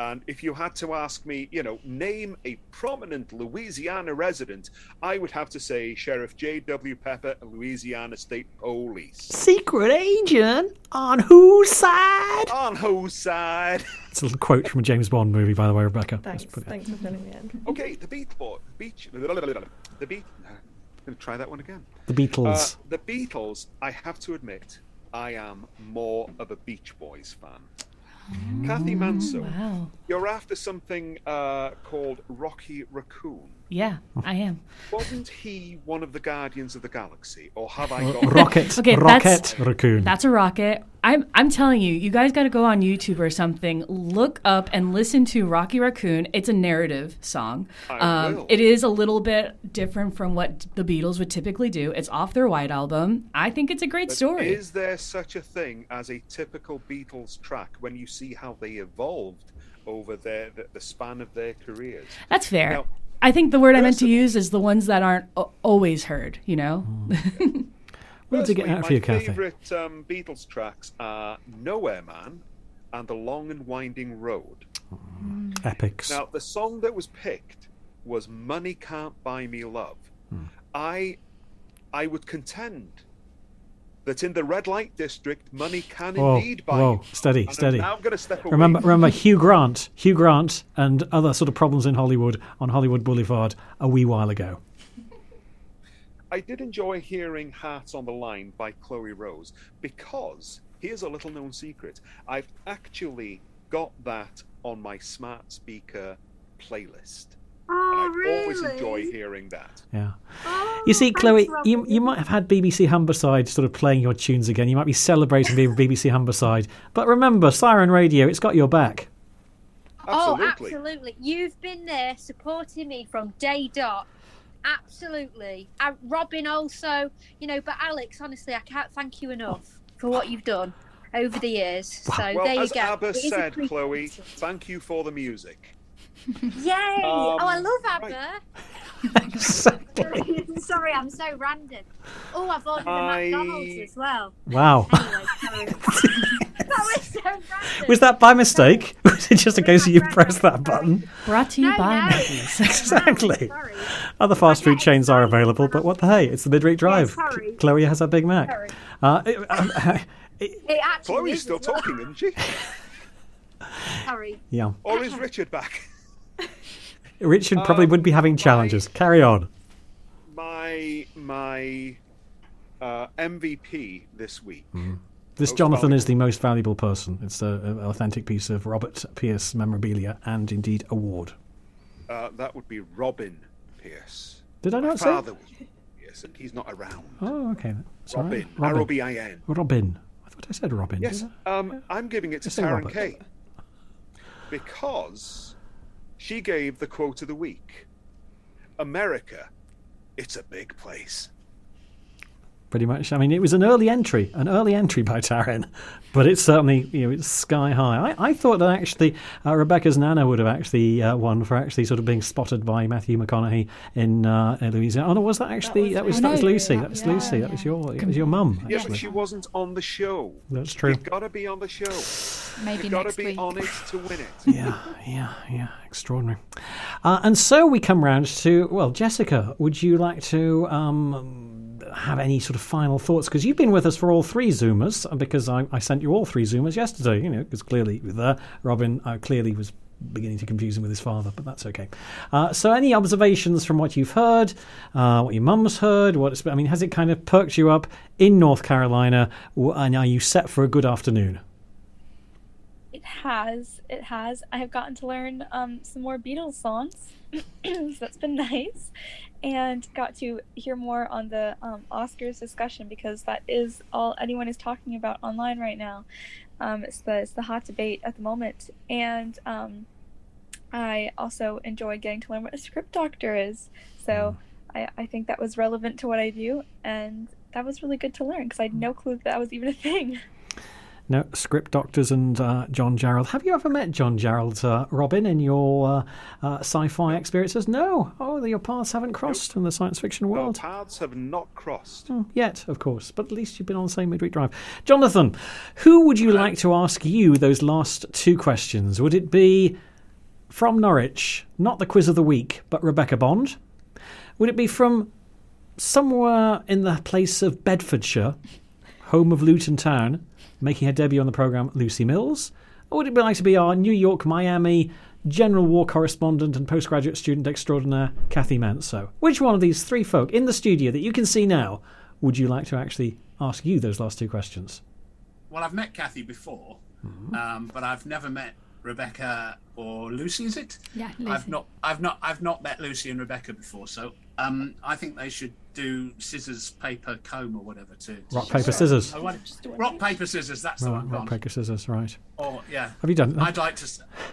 P: And if you had to ask me, you know, name a prominent Louisiana resident, I would have to say Sheriff J.W. Pepper, Louisiana State Police.
A: Secret agent? On whose side?
P: On whose side?
A: It's a little quote from a James Bond movie, by the way, Rebecca.
C: Thanks. Thanks for filling me in.
P: Okay, the Beat Boy. Beach. The Beat. I'm going to try that one again.
A: The Beatles.
P: Uh, the Beatles, I have to admit, I am more of a Beach Boys fan. Cathy Manso,
B: wow.
P: you're after something uh, called Rocky Raccoon.
B: Yeah, I am.
P: Wasn't he one of the Guardians of the Galaxy, or have I got
A: rocket,
B: Okay,
A: rocket
B: that's-
A: raccoon.
B: That's a rocket. I'm I'm telling you, you guys got to go on YouTube or something, look up and listen to Rocky Raccoon. It's a narrative song.
P: I
B: Um,
P: will.
B: it is a little bit different from what the Beatles would typically do. It's off their White album. I think it's a great
P: But
B: story.
P: Is there such a thing as a typical Beatles track when you see how they evolved over their the, the span of their careers?
B: That's fair.
P: Now,
B: I think the word I meant to use is the ones that aren't o- always heard. You know.
A: What did you get out for you, Cathy?
P: My
A: Cathy?
P: favourite um, Beatles tracks are Nowhere Man and The Long and Winding Road.
A: Epics.
P: Now, the song that was picked was Money Can't Buy Me Love. I, I would contend that in the red light district, money can
A: Whoa,
P: indeed buy
A: whoa, steady,
P: And I'm
A: steady.
P: now going to step away.
A: Remember, remember Hugh Grant, Hugh Grant, and other sort of problems in Hollywood on Hollywood Boulevard a wee while ago.
P: I did enjoy hearing Hearts on the Line by Chloey Rose because here's a little known secret. I've actually got that on my smart speaker playlist.
N: Oh,
P: and I always enjoy hearing that.
A: Yeah.
N: Oh,
A: You see, Chloey,
N: Robin.
A: you, you might have had BBC Humberside sort of playing your tunes again. You might be celebrating being BBC Humberside. But remember, Siren Radio, it's got your back.
N: Oh, absolutely. You've been there supporting me from day dot. Absolutely. Uh, Robin also, you know, but Alex, honestly, I can't thank you enough for what you've done over the years. So
P: well,
N: there you
P: as
N: go.
P: Abba
N: It is
P: said. Chloey, thank you for the music.
N: Yay! oh, I
P: Um,
N: love Abba. Sorry, I'm so random. Oh, I've ordered a
P: I-
N: McDonald's as well.
A: Wow.
N: Anyway, that was so random.
A: Was that by mistake? Was it just a case of you pressed that button?
B: Brought to you
N: No,
B: by
N: no.
B: Macy's.
A: Exactly. Other fast food chains are available, but what the hey? It's the Midweek Drive.
N: sorry.
A: Chloey has a Big Mac.
N: Sorry.
A: Uh, it- uh,
N: It actually
P: Chloey's
N: is
P: still talking, isn't she?
N: Sorry.
A: yeah.
P: Or is Richard back?
A: Richard probably
P: Um,
A: would be having challenges. Carry on.
P: My my uh, MVP this week.
A: This
P: Most
A: Jonathan is the most valuable person. It's an authentic piece of Robert Pierce memorabilia and indeed award.
P: Uh, that would be Robin Pierce.
A: Did I
P: My
A: not say?
P: father was Pierce, and he's not around.
A: Oh, okay. That's right.
P: Robin. R O B I N.
A: Robin. I thought I said Robin.
P: Yes, um, I'm giving it to Taryn
A: Robert.
P: Kay because she gave the quote of the week. America, it's a big place.
A: Pretty much. I mean, it was an early entry, an early entry by Taryn, but it's certainly you know it's sky high. I, I thought that actually uh, Rebecca's Nana would have actually uh, won for actually sort of being spotted by Matthew McConaughey in, uh, in Louisiana. Oh no, was that actually that was that was. Lucy? That was Lucy. That was your that was your mum.
P: Yeah, but she wasn't on the show.
A: That's true.
P: You've got to be on the show.
D: Maybe
P: You've got to be
D: week.
P: on it to win it.
A: Yeah, yeah, yeah. Extraordinary. Uh, and so we come round to, well, Jessica, would you like to um, have any sort of final thoughts? Because you've been with us for all three Zoomers, uh, because I, I sent you all three Zoomers yesterday, you know, because clearly uh, Robin uh, clearly was beginning to confuse him with his father, but that's okay. Uh, so any observations from what you've heard, uh, what your mum's heard, what I mean, has it kind of perked you up in North Carolina, and are you set for a good afternoon?
Q: It has. It has. I have gotten to learn um, some more Beatles songs, so that's been nice, and got to hear more on the um, Oscars discussion because that is all anyone is talking about online right now. Um, it's the it's the hot debate at the moment, and um, I also enjoyed getting to learn what a script doctor is. So I, I think that was relevant to what I do, and that was really good to learn because I had no clue that, that was even a thing.
A: No, script doctors and uh, John Jarrold. Have you ever met John Jarrold, uh, Robin, in your uh, uh, sci-fi experiences? No. Oh, your paths haven't crossed in the science fiction
P: Our
A: world.
P: paths have not crossed.
A: Hmm, Yet, of course, but at least you've been on the same midweek drive. Jonathan, who would you like to ask you those last two questions? Would it be from Norwich, not the quiz of the week, but Rebecca Bond? Would it be from somewhere in the place of Bedfordshire, home of Luton Town, making her debut on the programme, Lucy Mills? Or would it be like to be our New York, Miami, general war correspondent and postgraduate student extraordinaire, Cathy Manso? Which one of these three folk in the studio that you can see now would you like to actually ask you those last two questions?
M: Well, I've met Cathy before, mm-hmm. um, but I've never met Rebecca or Lucy. Is it?
D: Yeah, Lucy.
M: I've not, I've not, I've not met Lucy and Rebecca before. So um, I think they should do scissors, paper, comb, or whatever to, to
A: rock, paper, scissors.
M: Oh, rock, paper, scissors. That's the one.
A: Rock, paper, scissors. Right.
M: Oh yeah.
A: Have you done? That?
M: I'd like to.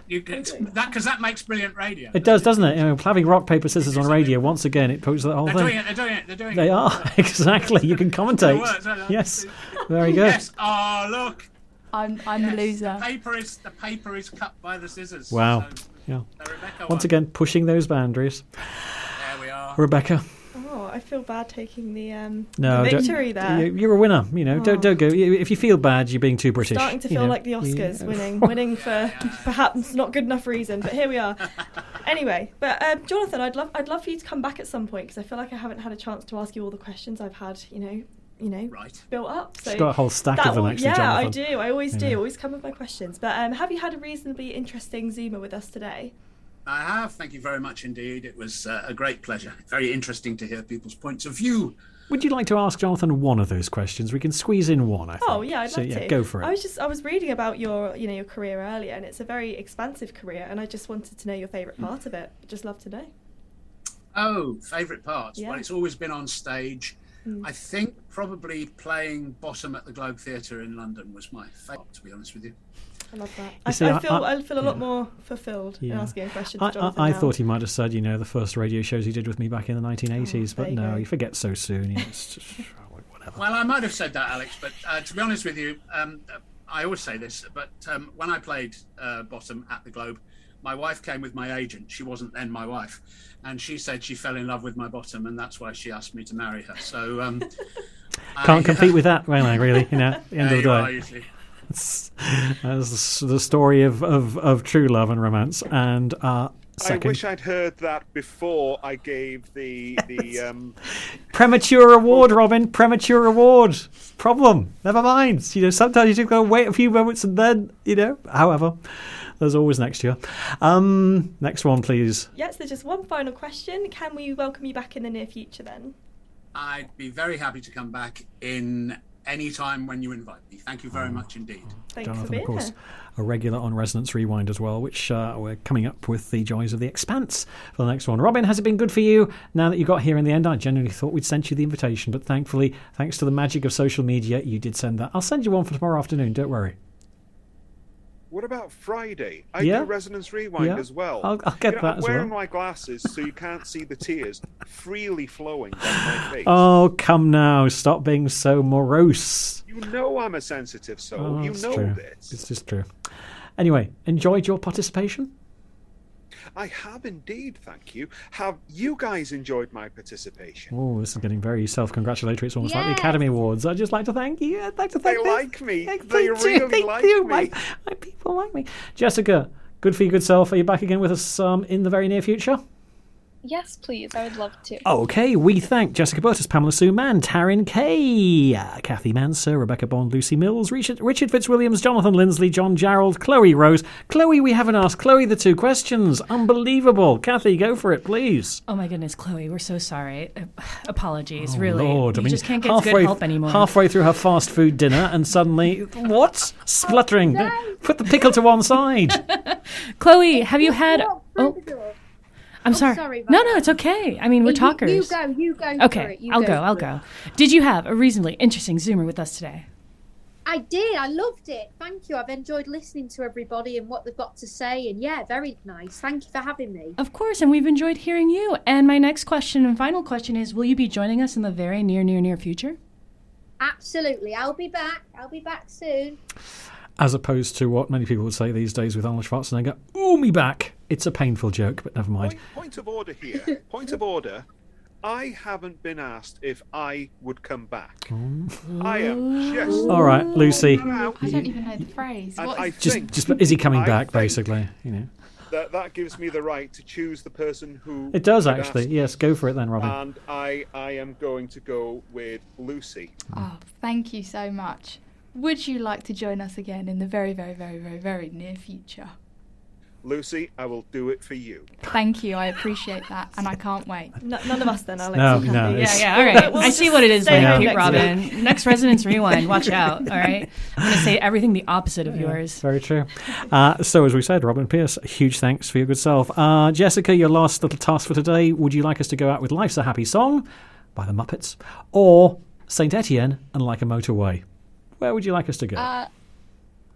M: You get that because that makes brilliant radio.
A: It does, doesn't it? You know, having rock paper scissors on radio once again, it puts the whole thing.
M: they're
A: thing.
M: Doing it, they're doing it. They're doing
A: they
M: it.
A: are exactly. You can commentate.
M: Works, uh,
A: yes. Very good.
M: Yes. Oh look.
D: I'm I'm yes. the loser.
M: The paper is the paper is cut by the scissors.
A: Wow.
M: So,
A: yeah.
M: Rebecca
A: Once
M: won.
A: again, pushing those boundaries.
M: There we are.
A: Rebecca.
C: Oh, I feel bad taking the, um,
A: no,
C: the victory there.
A: You're a winner. You know, oh. don't don't go. If you feel bad, you're being too British.
C: Starting to feel
A: you know.
C: like the Oscars, winning, winning for perhaps not good enough reason. But here we are. anyway, but um, Jonathan, I'd love I'd love for you to come back at some point because I feel like I haven't had a chance to ask you all the questions I've had. You know, you know,
M: right.
C: built up. So
A: She's got a whole stack of them, actually.
C: Yeah,
A: Jonathan.
C: I do. I always
A: Yeah.
C: do. Always come with my questions. But um, have you had a reasonably interesting Zoomer with us today?
M: I have. Thank you very much indeed. It was uh, a great pleasure. Very interesting to hear people's points of view.
A: Would you like to ask Jonathan one of those questions? We can squeeze in one. I think.
C: Oh yeah, I'd
A: so,
C: love
A: yeah,
C: to.
A: go for it.
C: I was just I was reading about your you know your career earlier, and it's a very expansive career, and I just wanted to know your favourite part of it. Just love to know.
M: Oh, favourite parts.
C: Yeah.
M: Well, it's always been on stage.
C: Mm.
M: I think probably playing Bottom at the Globe Theatre in London was my favourite, to be honest with you.
C: I love that. I,
A: see,
C: I
A: I-
C: feel
A: I-
C: I, feel a lot
A: yeah.
C: more fulfilled in asking a question.
A: I, I, I
C: now.
A: thought he might have said, you know, the first radio shows he did with me back in the 1980s,
C: there
A: but
C: you
A: no,
C: go.
A: you forget so soon. You know, it's just,
M: Well, I might have said that, Alex, but uh, to be honest with you, um, I always say this, but um, when I played uh, Bottom at the Globe, my wife came with my agent. She wasn't then my wife. And she said she fell in love with my bottom, and that's why she asked me to marry her. So um,
A: can't
M: I,
A: compete with that, can I, really? You know, at the end of the day.
M: you see.
A: It's, that's the story of, of, of true love and romance. And uh, second,
P: I wish I'd heard that before I gave the the um,
A: premature award, Robin. Premature award. Problem. Never mind. You know, sometimes you just got to wait a few moments and then, you know. However, there's always next year. Um, next one, please.
C: Yes, there's just one final question. Can we welcome you back in the near future then?
M: I'd be very happy to come back in any time when you invite me. Thank you
A: Oh.
M: very much indeed.
C: Thanks
A: Jonathan,
C: for being
A: of course,
C: here.
A: a regular on Resonance Rewind as well, which uh, we're coming up with the joys of the expanse for the next one. Robin, has it been good for you now that you got here in the end? I genuinely thought we'd sent you the invitation, but thankfully, thanks to the magic of social media, you did send that. I'll send you one for tomorrow afternoon, don't worry.
P: What about Friday? I
A: Yeah.
P: do Resonance Rewind
A: Yeah.
P: as well.
A: I'll- I'll get
P: You know,
A: that
P: I'm wearing
A: well.
P: my glasses so you can't see the tears freely flowing down my face.
A: Oh, come now. Stop being so morose.
P: You know I'm a sensitive soul.
A: Oh,
P: you know
A: true.
P: this.
A: It's just true. Anyway, enjoyed your participation?
P: I have indeed, thank you. Have you guys enjoyed my participation?
A: Oh, this is getting very self-congratulatory. It's almost like the Academy Awards. I'd just like to thank you. I'd like to
P: They
A: thank them.
P: like me.
A: Thank-
P: They really
A: you, thank
P: like
A: you.
P: me.
A: My, my people like me. Jessica, good for your good self. Are you back again with us um, in the very near future?
Q: Yes, please. I would love to.
A: Okay, we thank Jessica Burtis, Pamela Sue Mann, Taryn Kay, uh, Cathy Manso, Rebecca Bond, Lucy Mills, Richard, Richard Fitzwilliams, Jonathan Linsley, John Jarrold, Chloey Rose. Chloey, we haven't asked Chloey the two questions. Unbelievable. Cathy, go for it, please.
B: Oh my goodness, Chloey, we're so sorry. Uh, apologies,
A: Oh,
B: really.
A: Lord,
B: you
A: I mean,
B: just can't get
A: halfway,
B: good help anymore.
A: Halfway through her fast food dinner, and suddenly, what? Spluttering. Put the pickle to one side.
B: Chloey, have you had? Oh, I'm
N: Oh,
B: sorry.
N: sorry
B: no, no, it's okay. I mean, we're
N: You-
B: talkers.
N: You go. You go.
B: Okay,
N: for it. You
B: I'll go.
N: go
B: I'll go. Did you have a reasonably interesting Zoomer with us today?
N: I did. I loved it. Thank you. I've enjoyed listening to everybody and what they've got to say. And yeah, very nice. Thank you for having me.
B: Of course, and we've enjoyed hearing you. And my next question and final question is: Will you be joining us in the very near, near, near future?
N: Absolutely. I'll be back. I'll be back soon.
A: As opposed to what many people would say these days with Arnold Schwarzenegger, ooh, me back. It's a painful joke, but never mind.
P: Point of order here. Point of order. I haven't been asked if I would come back. I am just.
A: All right, Lucy.
D: I don't even know the phrase.
P: And
D: What
A: Just, just is he coming
P: I
A: back, basically? You know.
P: that that gives me the right to choose the person who.
A: It does actually.
P: ask.
A: Yes, go for it then, Robin.
P: And I I am going to go with Lucy.
D: Oh, thank you so much. Would you like to join us again in the very, very, very, very, very near future?
P: Lucy, I will do it for you.
D: Thank you. I appreciate that, and I can't wait.
C: No, none of us then, Alex.
A: No,
C: you can
A: no,
B: Yeah, yeah, all right.
C: We'll
B: I see what it is
C: stay
B: like,
C: home
B: Pete
C: next
B: Robin.
C: week.
B: Next Resonance Rewind, watch out, all right? I'm going to say everything the opposite of yours.
A: Very true. Uh, so, as we said, Robin Pierce, huge thanks for your good self. Uh, Jessica, your last little task for today. Would you like us to go out with Life's a Happy Song by the Muppets or Saint Etienne and Like a Motorway? Where would you like us to go?
F: Uh,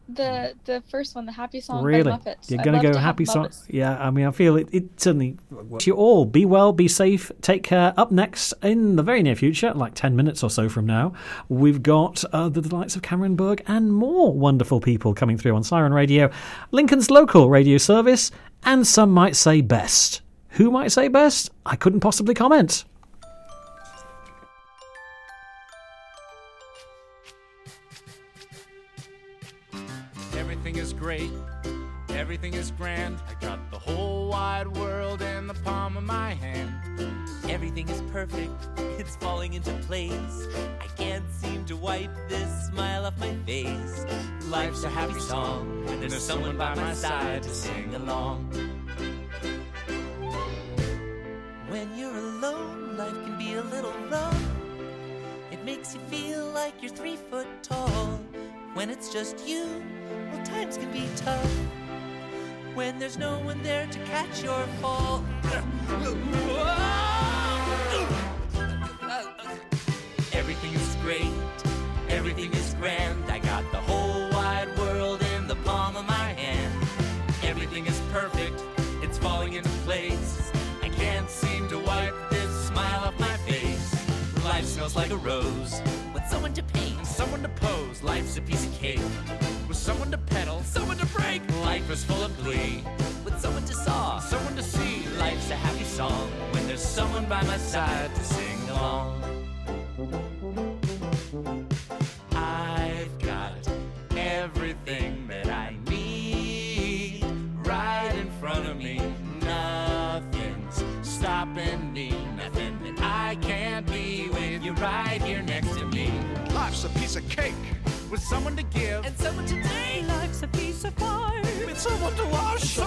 F: the the first one, the happy song
A: really?
F: by Muppets.
A: You're going
F: love
A: to go happy song?
F: Muppets.
A: Yeah, I mean, I feel it, it certainly. To you all, be well, be safe, take care. Up next, in the very near future, like 10 minutes or so from now, we've got uh, the delights of Cameron Berg and more wonderful people coming through on Siren Radio, Lincoln's local radio service, and some might say best. Who might say best? I couldn't possibly comment.
R: Great. Everything is grand. I got the whole wide world in the palm of my hand.
H: Everything is perfect, it's falling into place. I can't seem to wipe this smile off my face. Life's a happy song when there's someone by my side to sing along. When you're alone, life can be a little rough. It makes you feel like you're three foot tall. When it's just you, well, times can be tough. When there's no one there to catch your fall. Everything is great, everything is grand. I got the whole wide world in the palm of my hand. Everything is perfect, it's falling into place. I can't seem to wipe this smile off my face. Life smells like a rose Life's a piece of cake with someone to pedal, someone to break. Life is full of glee with someone to saw, someone to see. Life's a happy song when there's someone by my side to sing along. I've got everything that I need right in front of me. Nothing's stopping me, nothing that I can't be with you right here next to me.
S: Life's a piece of cake with someone to give
H: and someone to take.
S: Life's a piece of pie with someone to wash, someone